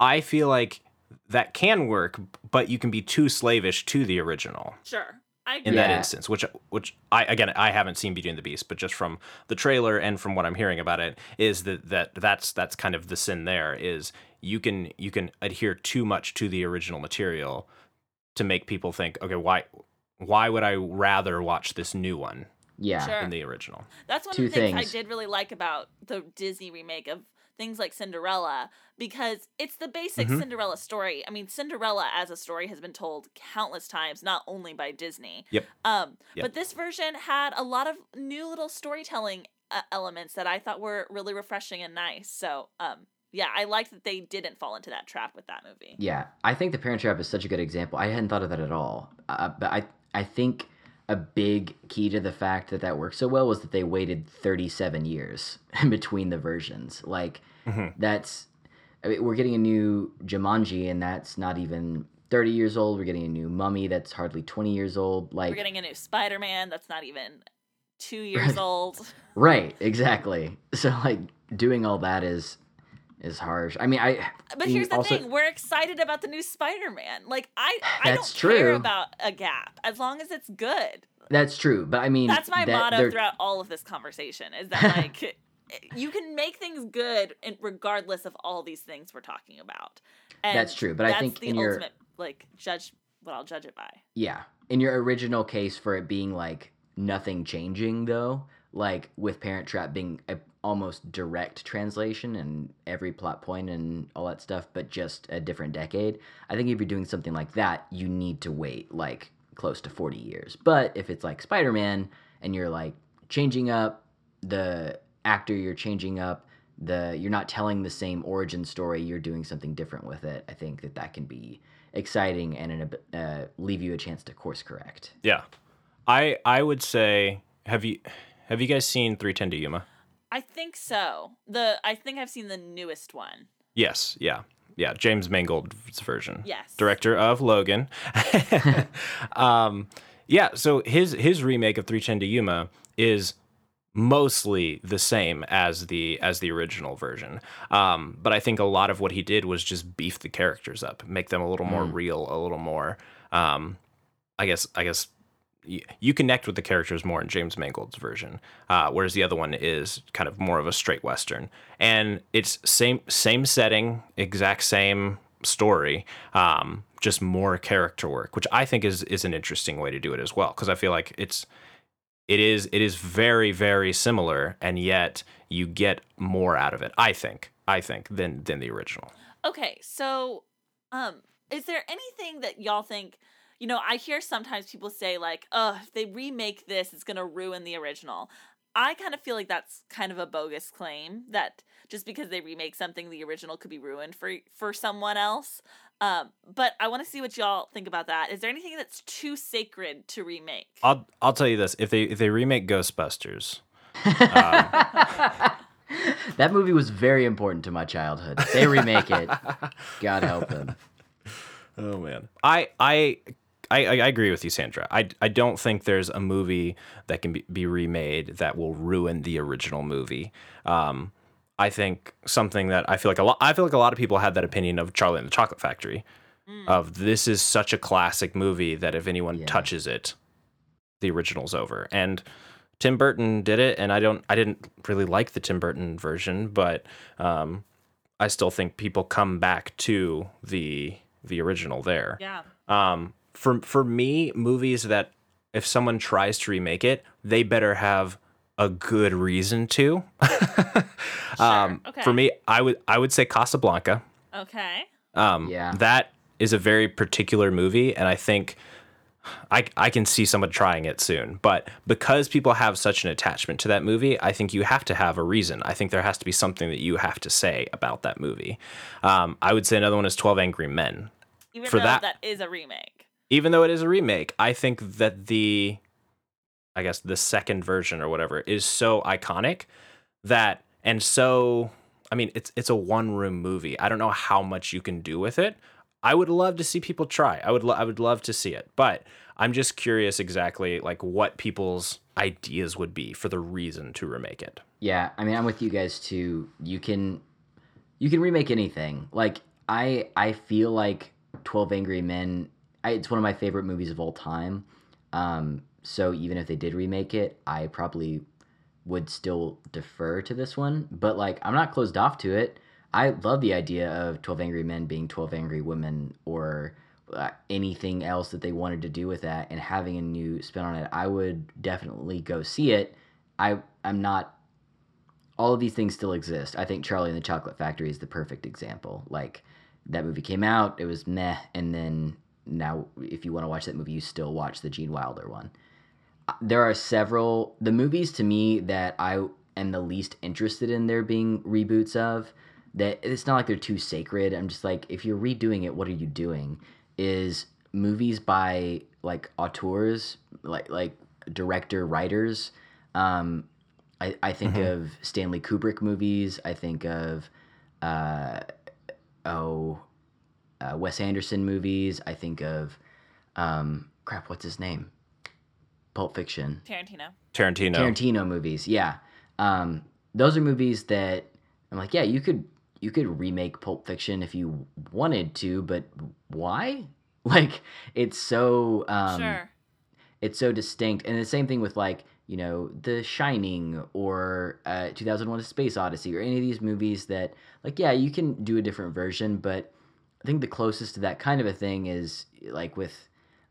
Speaker 1: I feel like that can work, but you can be too slavish to the original
Speaker 2: Sure. I agree.
Speaker 1: in that
Speaker 3: Yeah.
Speaker 1: instance. Which which I again I haven't seen Beauty and the Beast, but just from the trailer and from what I'm hearing about it, is that that that's that's kind of the sin. There is you can you can adhere too much to the original material to make people think, okay, why why would I rather watch this new one
Speaker 3: yeah,
Speaker 2: Sure.
Speaker 1: than the original?
Speaker 2: That's one
Speaker 3: Two
Speaker 2: of the things,
Speaker 3: things.
Speaker 2: I did really like about the Disney remake of things like Cinderella because it's the basic
Speaker 1: Mhm.
Speaker 2: Cinderella story. I mean, Cinderella as a story has been told countless times, not only by Disney.
Speaker 1: Yep.
Speaker 2: Um,
Speaker 1: Yep.
Speaker 2: but this version had a lot of new little storytelling uh, elements that I thought were really refreshing and nice. So, um, yeah, I liked that they didn't fall into that trap with that movie.
Speaker 3: Yeah, I think The Parent Trap is such a good example. I hadn't thought of that at all. Uh, but I I think a big key to the fact that that worked so well was that they waited 37 years in between the versions. Like
Speaker 1: Mhm.
Speaker 3: that's I mean, we're getting a new Jumanji and that's not even 30 years old. We're getting a new Mummy that's hardly 20 years old. Like
Speaker 2: We're getting a new Spider Man that's not even two years old.
Speaker 3: right, exactly. So like doing all that is is harsh. I mean, I
Speaker 2: But here's the
Speaker 3: also-
Speaker 2: thing: we're excited about the new Spider-Man. Like I, I don't
Speaker 3: That's
Speaker 2: care about a gap as long as it's good.
Speaker 3: That's true, but I mean
Speaker 2: That's my
Speaker 3: that
Speaker 2: motto throughout all of this conversation: is that like you can make things good, regardless of all these things we're talking about. And
Speaker 3: That's true, but I think
Speaker 2: the
Speaker 3: in your-
Speaker 2: ultimate like judge what I'll judge it by.
Speaker 3: Yeah. In your original case for it being like nothing changing though, like with Parent Trap being a almost direct translation and every plot point and all that stuff, but just a different decade. I think if you're doing something like that, you need to wait like close to 40 years. But if it's like Spider-Man and you're like changing up the actor, you're changing up the you're not telling the same origin story, you're doing something different with it. I think that that can be exciting and an, uh, leave you a chance to course correct.
Speaker 1: Yeah, I I would say have you have you guys seen 310 to Yuma?
Speaker 2: I think so. The I think I've seen the newest one.
Speaker 1: Yes, yeah, yeah. James Mangold's version.
Speaker 2: Yes.
Speaker 1: Director of Logan. um, yeah. So his his remake of 310 to Yuma is mostly the same as the as the original version. Um, but I think a lot of what he did was just beef the characters up, make them a little more
Speaker 3: Mm.
Speaker 1: real, a little more. Um, I guess I guess you connect with the characters more in James Mangold's version, uh, whereas the other one is kind of more of a straight western, and it's same same setting, exact same story, um, just more character work, which I think is is an interesting way to do it as well, because I feel like it's it is it is very very similar, and yet you get more out of it. I think I think than than the original.
Speaker 2: Okay, so um is there anything that y'all think you know, I hear sometimes people say like, "Oh, if they remake this, it's going to ruin the original." I kind of feel like that's kind of a bogus claim that just because they remake something the original could be ruined for for someone else. Um, but I want to see what y'all think about that. Is there anything that's too sacred to remake?
Speaker 1: I'll I'll tell you this: if they if they remake Ghostbusters,
Speaker 3: That movie was very important to my childhood. If They remake it. God help them.
Speaker 1: Oh man, I I. I, I agree with you, Sandra. I, I don't think there's a movie that can be, be remade that will ruin the original movie. Um, I think something that I feel like a lot I feel like a lot of people had that opinion of Charlie and the Chocolate Factory, of this is such a classic movie that if anyone touches it, the original's over. And Tim Burton did it, and I don't, I didn't really like the Tim Burton version, but um, I still think people come back to the the original there.
Speaker 2: Yeah.
Speaker 1: Um, for for me, movies that if someone tries to remake it, they better have a good reason to. um,
Speaker 2: okay.
Speaker 1: For me, I would I would say Casablanca.
Speaker 2: Okay.
Speaker 1: Um,
Speaker 3: Yeah.
Speaker 1: That is a very particular movie, and I think I I can see someone trying it soon. But because people have such an attachment to that movie, I think you have to have a reason. I think there has to be something that you have to say about that movie. Um, I would say another one is Twelve Angry Men.
Speaker 2: Even
Speaker 1: For
Speaker 2: though
Speaker 1: that-
Speaker 2: that is a remake.
Speaker 1: Even though it is a remake, I think that the I guess the second version or whatever is so iconic that and so I mean it's it's a one room movie. I don't know how much you can do with it. I would love to see people try. I would lo- I would love to see it. But I'm just curious exactly like what people's ideas would be for the reason to remake it.
Speaker 3: Yeah, I mean, I'm with you guys too. You can, you can remake anything. Like I, I feel like Twelve Angry Men. I, it's one of my favorite movies of all time. Um, so even if they did remake it, I probably would still defer to this one. But like, I'm not closed off to it. I love the idea of Twelve Angry Men being Twelve Angry Women or uh, anything else that they wanted to do with that and having a new spin on it. I would definitely go see it. I I'm not all of these things still exist. I think Charlie and the Chocolate Factory is the perfect example. Like that movie came out, it was meh, and then now if you want to watch that movie, you still watch the Gene Wilder one. Uh, There are several the movies to me that I am the least interested in there being reboots of. That it's not like they're too sacred. I'm just like, if you're redoing it, what are you doing? Is movies by like auteurs, like like director writers. Um, I, I think of Stanley Kubrick movies. I think of, uh, oh, uh, Wes Anderson movies. I think of, um, crap, what's his name? Pulp Fiction.
Speaker 2: Tarantino.
Speaker 1: Tarantino.
Speaker 3: Tarantino movies. Yeah. Um, those are movies that I'm like, yeah, you could you could remake Pulp Fiction if you wanted to, but why? Like, it's so um,
Speaker 2: sure.
Speaker 3: it's so distinct and the same thing with like you know the shining or uh, 2001 a space odyssey or any of these movies that like yeah you can do a different version but i think the closest to that kind of a thing is like with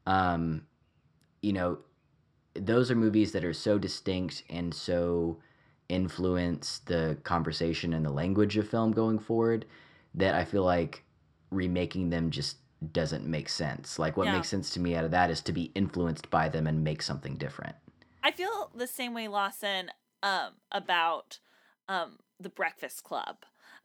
Speaker 3: um you know those are movies that are so distinct and so influence the conversation and the language of film going forward that i feel like remaking them just doesn't make sense like what
Speaker 2: Yeah.
Speaker 3: makes sense to me out of that is to be influenced by them and make something different
Speaker 2: I feel the same way, Lawson, um, about um, the Breakfast Club.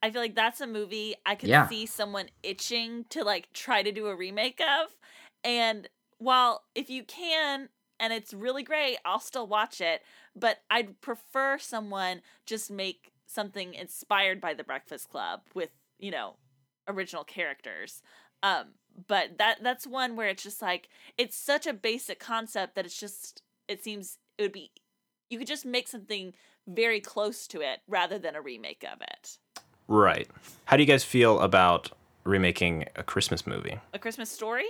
Speaker 2: I feel like that's a movie I could
Speaker 3: Yeah.
Speaker 2: see someone itching to like try to do a remake of. And while if you can and it's really great, I'll still watch it. But I'd prefer someone just make something inspired by the Breakfast Club with, you know, original characters. Um, but that that's one where it's just like it's such a basic concept that it's just it seems it would be you could just make something very close to it rather than a remake of it.
Speaker 1: Right. How do you guys feel about remaking a Christmas movie?
Speaker 2: A Christmas story?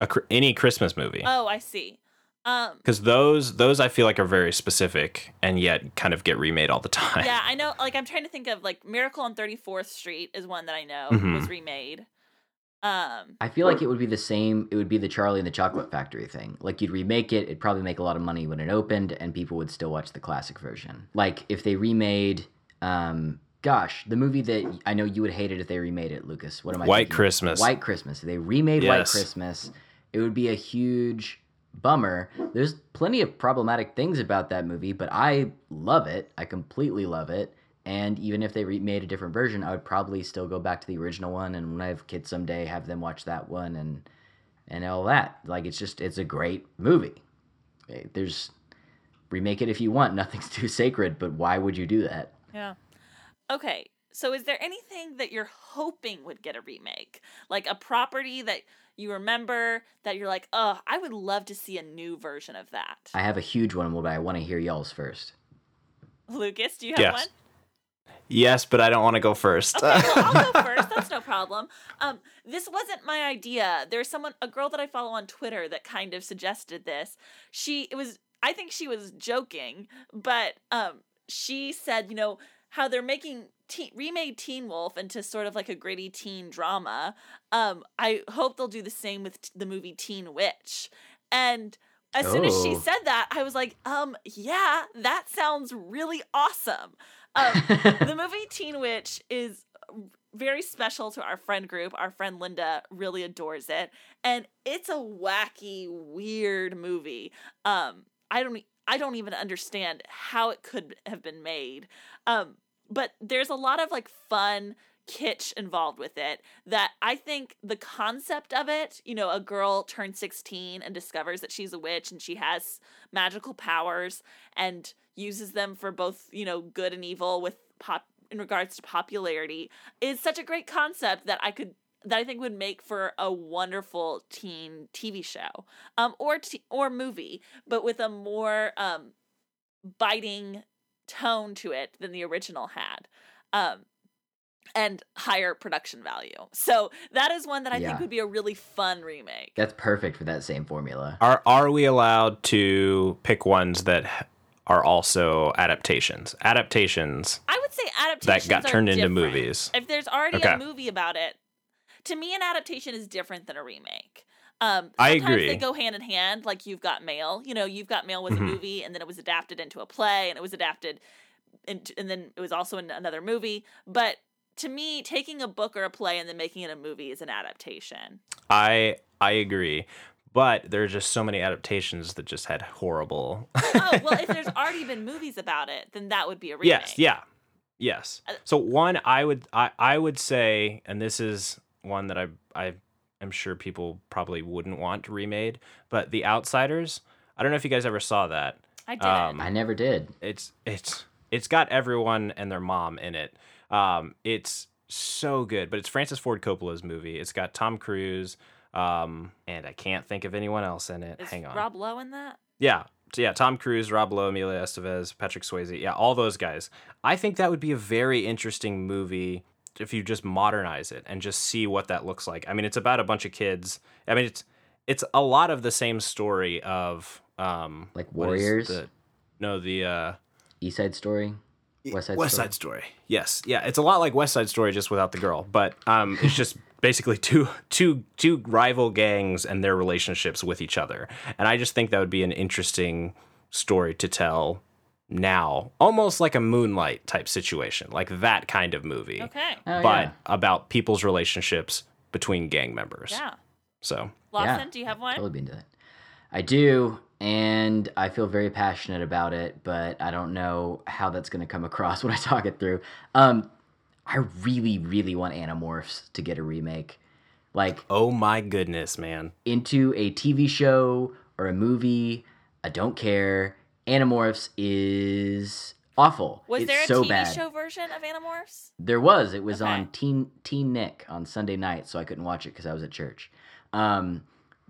Speaker 1: A, any Christmas movie?
Speaker 2: Oh, I see. Um
Speaker 1: Because those those I feel like are very specific and yet kind of get remade all the time.
Speaker 2: yeah, I know like I'm trying to think of like Miracle on 34th Street is one that I know
Speaker 1: Mhm.
Speaker 2: was remade. Um
Speaker 3: I feel like it would be the same. It would be the Charlie and the Chocolate Factory thing. Like you'd remake it, it'd probably make a lot of money when it opened, and people would still watch the classic version. Like if they remade, um, gosh, the movie that I know you would hate it if they remade it, Lucas. What am I?
Speaker 1: White
Speaker 3: thinking?
Speaker 1: Christmas.
Speaker 3: White Christmas. If they remade White
Speaker 1: Yes.
Speaker 3: Christmas, it would be a huge bummer. There's plenty of problematic things about that movie, but I love it. I completely love it. And even if they remade a different version, I would probably still go back to the original one. And when I have kids someday, have them watch that one and and all that. Like it's just it's a great movie. Eh, There's remake it if you want. Nothing's too sacred, but why would you do that?
Speaker 2: Yeah. Okay. So is there anything that you're hoping would get a remake? Like a property that you remember that you're like, "Oh, I would love to see a new version of that."
Speaker 3: I have a huge one, but I want to hear y'all's first.
Speaker 2: Lucas, do you have
Speaker 1: Yes.
Speaker 2: one?
Speaker 1: Yes, but I don't want to go first.
Speaker 2: Okay, well, I'll go first. That's no problem. Um, this wasn't my idea. There's someone, a girl that I follow on Twitter, that kind of suggested this. She, it was, I think she was joking, but um, she said, you know, how they're making teen, remade Teen Wolf into sort of like a gritty teen drama. Um, I hope they'll do the same with t- the movie Teen Witch. And as soon as she
Speaker 3: Oh.
Speaker 2: said that, I was like, um, yeah, that sounds really awesome. Um, the movie Teen Witch is very special to our friend group. Our friend Linda really adores it, and it's a wacky, weird movie. Um, I don't, I don't even understand how it could have been made. Um, but there's a lot of like fun kitsch involved with it that I think the concept of it, you know, a girl turns 16 and discovers that she's a witch and she has magical powers and uses them for both, you know, good and evil with pop in regards to popularity is such a great concept that I could that I think would make for a wonderful teen TV show um or t- or movie but with a more um biting tone to it than the original had. Um and higher production value. So that is one that I
Speaker 3: Yeah.
Speaker 2: think would be a really fun remake.
Speaker 3: That's perfect for that same formula.
Speaker 1: Are are we allowed to pick ones that are also adaptations? Adaptations.
Speaker 2: I would say adaptations that
Speaker 1: got
Speaker 2: are
Speaker 1: turned into movies.
Speaker 2: If there's already
Speaker 1: Okay.
Speaker 2: a movie about it, to me, an adaptation is different than a remake. Um,
Speaker 1: I
Speaker 2: sometimes
Speaker 1: agree.
Speaker 2: They go hand in hand. Like you've got Mail. You know, you've got Mail was
Speaker 1: Mhm.
Speaker 2: a movie, and then it was adapted into a play, and it was adapted, into, and then it was also in another movie. But to me, taking a book or a play and then making it a movie is an adaptation.
Speaker 1: I I agree. But there are just so many adaptations that just had horrible.
Speaker 2: oh well, if there's already been movies about it, then that would be a remake.
Speaker 1: yes, yeah. Yes.
Speaker 2: Uh,
Speaker 1: So one I would I, I would say and this is one that I I am sure people probably wouldn't want remade, but The Outsiders, I don't know if you guys ever saw that.
Speaker 2: I didn't.
Speaker 1: Um,
Speaker 3: I never did.
Speaker 1: it's it's it's got everyone and their mom in it. Um, it's so good, but it's Francis Ford Coppola's movie. It's got Tom Cruise, um, and I can't think of anyone else in it.
Speaker 2: is
Speaker 1: Hang on.
Speaker 2: Rob Lowe in that?
Speaker 1: Yeah. Yeah, Tom Cruise, Rob Lowe, Emilio Estevez, Patrick Swayze. Yeah, all those guys. I think that would be a very interesting movie if you just modernize it and just see what that looks like. I mean, it's about a bunch of kids. I mean, it's it's a lot of the same story of um
Speaker 3: Like Warriors?
Speaker 1: the- no, the uh
Speaker 3: East Side Story, West Side Story.
Speaker 1: West
Speaker 3: Story.
Speaker 1: Side Story. Yes, yeah, it's a lot like West Side Story, just without the girl. But um, it's just basically two two two rival gangs and their relationships with each other. And I just think that would be an interesting story to tell now, almost like a Moonlight type situation, like that kind of movie,
Speaker 2: Okay.
Speaker 3: Oh,
Speaker 1: but
Speaker 3: yeah.
Speaker 1: about people's relationships between gang members.
Speaker 2: Yeah.
Speaker 1: So
Speaker 2: Lawson,
Speaker 3: Yeah,
Speaker 2: do you have one?
Speaker 3: Totally be into that. I do, and I feel very passionate about it, but I don't know how that's going to come across when I talk it through. Um, I really, really want Animorphs to get a remake, like
Speaker 1: oh my goodness, man.
Speaker 3: into a TV show or a movie. I don't care. Animorphs is awful.
Speaker 2: Was
Speaker 3: it's
Speaker 2: there a
Speaker 3: so
Speaker 2: TV
Speaker 3: bad.
Speaker 2: show version of Animorphs?
Speaker 3: There was. It was
Speaker 2: Okay.
Speaker 3: on Teen Teen Nick on Sunday night, so I couldn't watch it because I was at church. Um,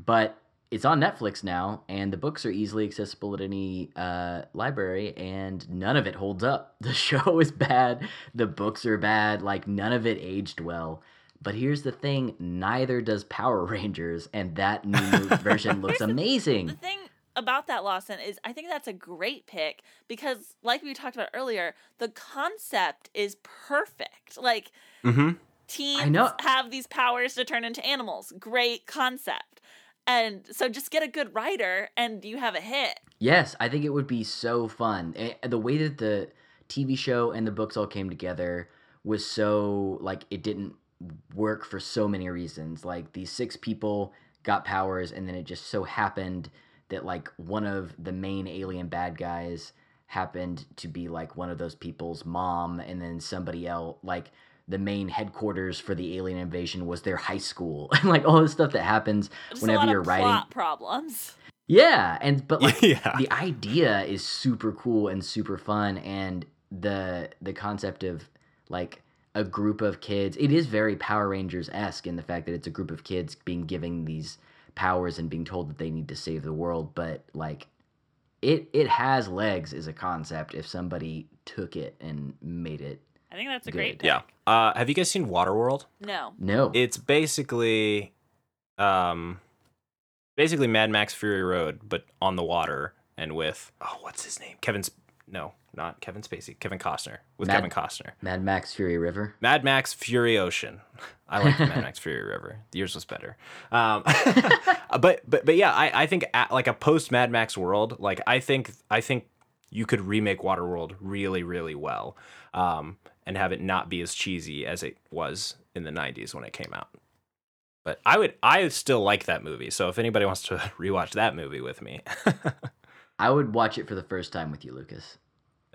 Speaker 3: but it's on Netflix now, and the books are easily accessible at any uh, library, and none of it holds up. The show is bad. The books are bad. Like none of it aged well. But here's the thing: neither does Power Rangers, and that new version looks
Speaker 2: Here's the-
Speaker 3: amazing.
Speaker 2: The thing about that, Lawson, is I think that's a great pick because, like we talked about earlier, the concept is perfect. Like,
Speaker 1: Mm-hmm.
Speaker 2: teens
Speaker 3: know.
Speaker 2: have these powers to turn into animals. Great concept. And so just get a good writer and you have a hit.
Speaker 3: Yes, I think it would be so fun. Eh, The way that the TV show and the books all came together was so like it didn't work for so many reasons. Like these six people got powers and then it just so happened that like one of the main alien bad guys happened to be like one of those people's mom and then somebody else like the main headquarters for the alien invasion was their high school and like all this stuff that happens
Speaker 2: Just a
Speaker 3: whenever
Speaker 2: lot
Speaker 3: you're
Speaker 2: of
Speaker 3: writing
Speaker 2: plot problems.
Speaker 3: yeah, and but like
Speaker 1: Yeah.
Speaker 3: the idea is super cool and super fun, and the the concept of like a group of kids. It is very Power Rangers esque in the fact that it's a group of kids being given these powers and being told that they need to save the world, but like it it has legs as a concept if somebody took it and made it.
Speaker 2: I think that's a
Speaker 3: Good.
Speaker 2: great pick.
Speaker 1: Yeah. Uh, have you guys seen Waterworld?
Speaker 2: No.
Speaker 3: No,
Speaker 1: It's basically, um, basically Mad Max Fury Road, but on the water. and with oh, what's his name? Kevin's no, not Kevin Spacey. Kevin Costner with
Speaker 3: Mad-
Speaker 1: Kevin Costner.
Speaker 3: Mad Max Fury River.
Speaker 1: Mad Max Fury Ocean. I like Mad Max Fury River. Yours was better. Um, but but but yeah, I I think at, like a post Mad Max world, like I think I think you could remake Waterworld really really well, um, and have it not be as cheesy as it was in the '90s when it came out. But I would I still like that movie. So if anybody wants to rewatch that movie with me,
Speaker 3: I would watch it for the first time with you, Lucas.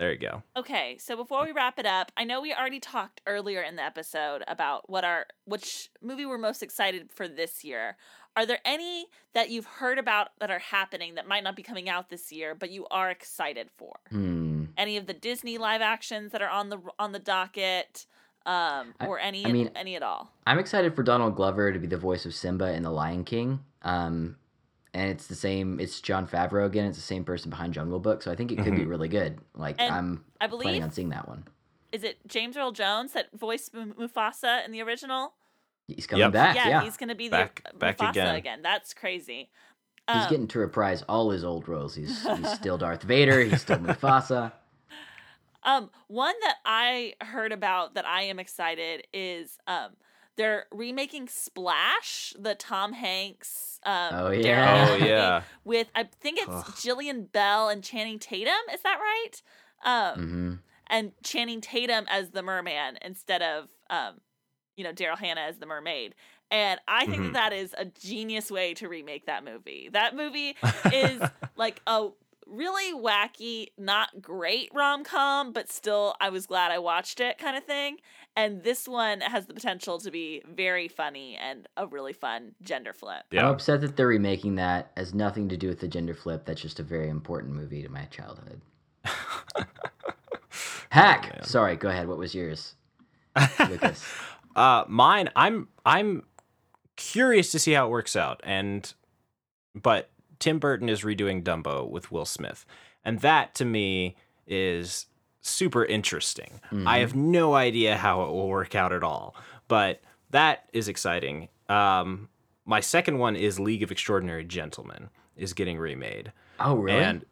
Speaker 1: There you go.
Speaker 2: Okay, so before we wrap it up, I know we already talked earlier in the episode about what our which movie we're most excited for this year. Are there any that you've heard about that are happening that might not be coming out this year, but you are excited for?
Speaker 3: Hmm.
Speaker 2: Any of the Disney live actions that are on the on the docket, um,
Speaker 3: I-
Speaker 2: or any
Speaker 3: I mean-
Speaker 2: any at all?
Speaker 3: I'm excited for Donald Glover to be the voice of Simba in The Lion King. Um, and it's the same. It's Jon Favreau again. It's the same person behind Jungle Book, so I think it could be
Speaker 1: Mhm.
Speaker 3: really good. Like
Speaker 2: And
Speaker 3: I'm
Speaker 2: I believe,
Speaker 3: planning
Speaker 2: believe
Speaker 3: on seeing that one.
Speaker 2: is it James Earl Jones that voiced M- Mufasa in the original?
Speaker 3: He's coming back.
Speaker 2: yeah,
Speaker 3: Yeah,
Speaker 2: he's gonna be
Speaker 1: Back-
Speaker 2: the
Speaker 1: back
Speaker 2: Mufasa
Speaker 1: again.
Speaker 2: That's crazy.
Speaker 3: he's
Speaker 2: Um,
Speaker 3: getting to reprise all his old roles. He's he's still Darth Vader. He's still Mufasa.
Speaker 2: Um, one that I heard about that I am excited is um they're remaking Splash, the Tom Hanks um
Speaker 3: Oh, yeah.
Speaker 2: Hannah
Speaker 1: Oh, yeah.
Speaker 2: with I think it's
Speaker 1: Ugh.
Speaker 2: Jillian Bell and Channing Tatum, is that right? Um
Speaker 3: hmm
Speaker 2: and Channing Tatum as the merman instead of um you know Daryl Hannah as the mermaid. And I think
Speaker 1: Mhm.
Speaker 2: that that is a genius way to remake that movie. That movie is like a really wacky, not great rom com, but still I was glad I watched it kind of thing. And this one has the potential to be very funny and a really fun gender flip. Yeah.
Speaker 3: I'm upset that they're remaking that. Has nothing to do with the gender flip. That's just a very important movie to my childhood. Hack. Sorry, go ahead. What was yours, Lucas?
Speaker 1: Uh, mine, I'm I'm curious to see how it works out, and but Tim Burton is redoing Dumbo with Will Smith, and that to me is super interesting. I have no idea how it will work out at all, but that is exciting. Um, my second one is League of Extraordinary Gentlemen is getting remade.
Speaker 3: Oh, really?
Speaker 1: And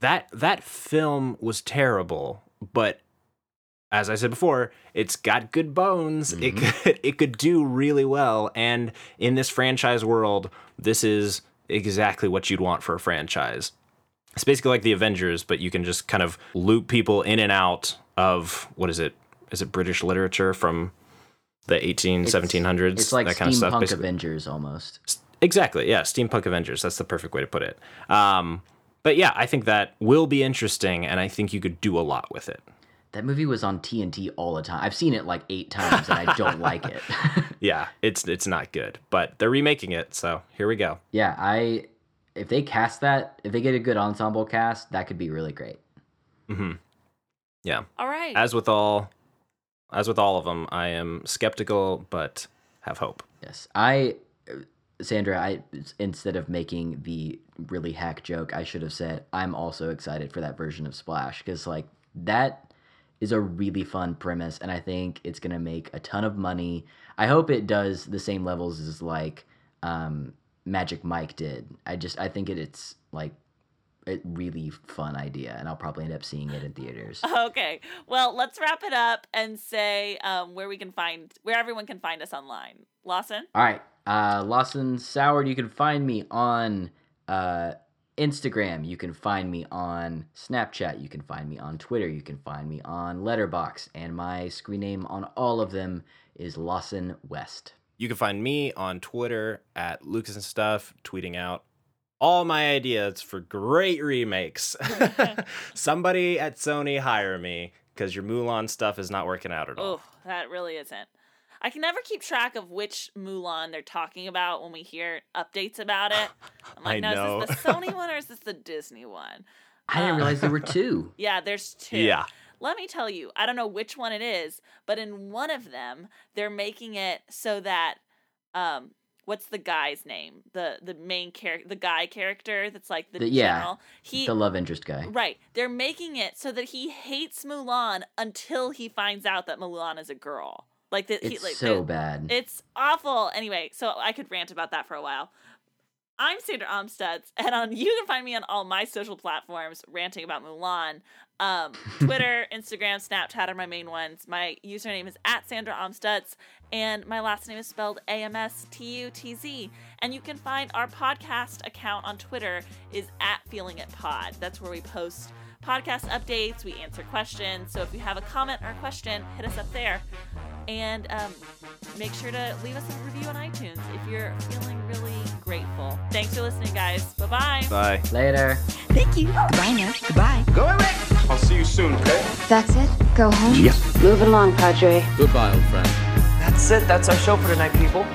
Speaker 1: that that film was terrible, but as I said before, it's got good bones. It could it could do really well, and in this franchise world, this is exactly what you'd want for a franchise. It's basically like the Avengers, but you can just kind of loop people in and out of what is it? Is it British literature from the 18, 1700s?
Speaker 3: It's like
Speaker 1: that kind of stuff.
Speaker 3: steampunk
Speaker 1: basically.
Speaker 3: Avengers almost.
Speaker 1: Exactly. Yeah. Steampunk Avengers. That's the perfect way to put it. Um, but yeah, I think that will be interesting, and I think you could do a lot with it.
Speaker 3: That movie was on TNT all the time. I've seen it like eight times, and I don't like it.
Speaker 1: Yeah, it's it's not good, but they're remaking it, so here we go.
Speaker 3: yeah, I if they cast that, if they get a good ensemble cast, that could be really great.
Speaker 1: hmm Yeah.
Speaker 2: All right.
Speaker 1: As with all, as with all of them, I am skeptical, but have hope.
Speaker 3: Yes, I, Sandra, I instead of making the really hack joke, I should have said I'm also excited for that version of Splash because like that is a really fun premise, and I think it's gonna make a ton of money. I hope it does the same levels as like um, Magic Mike did. I just I think it, it's like a really fun idea, and I'll probably end up seeing it in theaters.
Speaker 2: Okay. Well, let's wrap it up and say um, where we can find where everyone can find us online. Lawson.
Speaker 3: All right. Uh, Lawson Sourd, you can find me on uh, Instagram. You can find me on Snapchat. You can find me on Twitter. You can find me on Letterboxd. And my screen name on all of them is Lawson West.
Speaker 1: You can find me on Twitter at Lucas and Stuff, tweeting out all my ideas for great remakes. Somebody at Sony hire me because your Mulan stuff is not working out at all.
Speaker 2: Oh, that really isn't. I can never keep track of which Mulan they're talking about when we hear updates about it. I'm like,
Speaker 1: I
Speaker 2: no,
Speaker 1: know.
Speaker 2: is this the Sony one or is this the Disney one?
Speaker 3: I didn't
Speaker 2: Uh,
Speaker 3: realize there were two.
Speaker 2: Yeah, there's two.
Speaker 1: Yeah.
Speaker 2: Let me tell you, I don't know which one it is, but in one of them, they're making it so that um what's the guy's name? The the main character, the guy character that's like the,
Speaker 3: The- yeah.
Speaker 2: He
Speaker 3: the love interest guy.
Speaker 2: Right. They're making it so that he hates Mulan until he finds out that Mulan is a girl. Like that he
Speaker 3: It's
Speaker 2: like
Speaker 3: so bad.
Speaker 2: It's awful. Anyway, so I could rant about that for a while. I'm Sandra Amstutz, and on you can find me on all my social platforms ranting about Mulan. Um, Twitter, Instagram, Snapchat are my main ones. My username is at Sandra Amstutz, and my last name is spelled A M S T U T Z. And you can find our podcast account on Twitter is at Feeling It Pod. That's where we post podcast updates, we answer questions. So if you have a comment or a question, hit us up there. And um, make sure to leave us a review on iTunes if you're feeling really grateful. Thanks for listening, guys. Bye bye.
Speaker 1: Bye.
Speaker 3: Later.
Speaker 4: Thank you. Goodbye now. Goodbye.
Speaker 5: Go away. I'll see you soon, okay?
Speaker 9: That's it? Go home?
Speaker 8: Move it along, Padre.
Speaker 6: Goodbye, old friend.
Speaker 13: That's it. That's our show for tonight, people.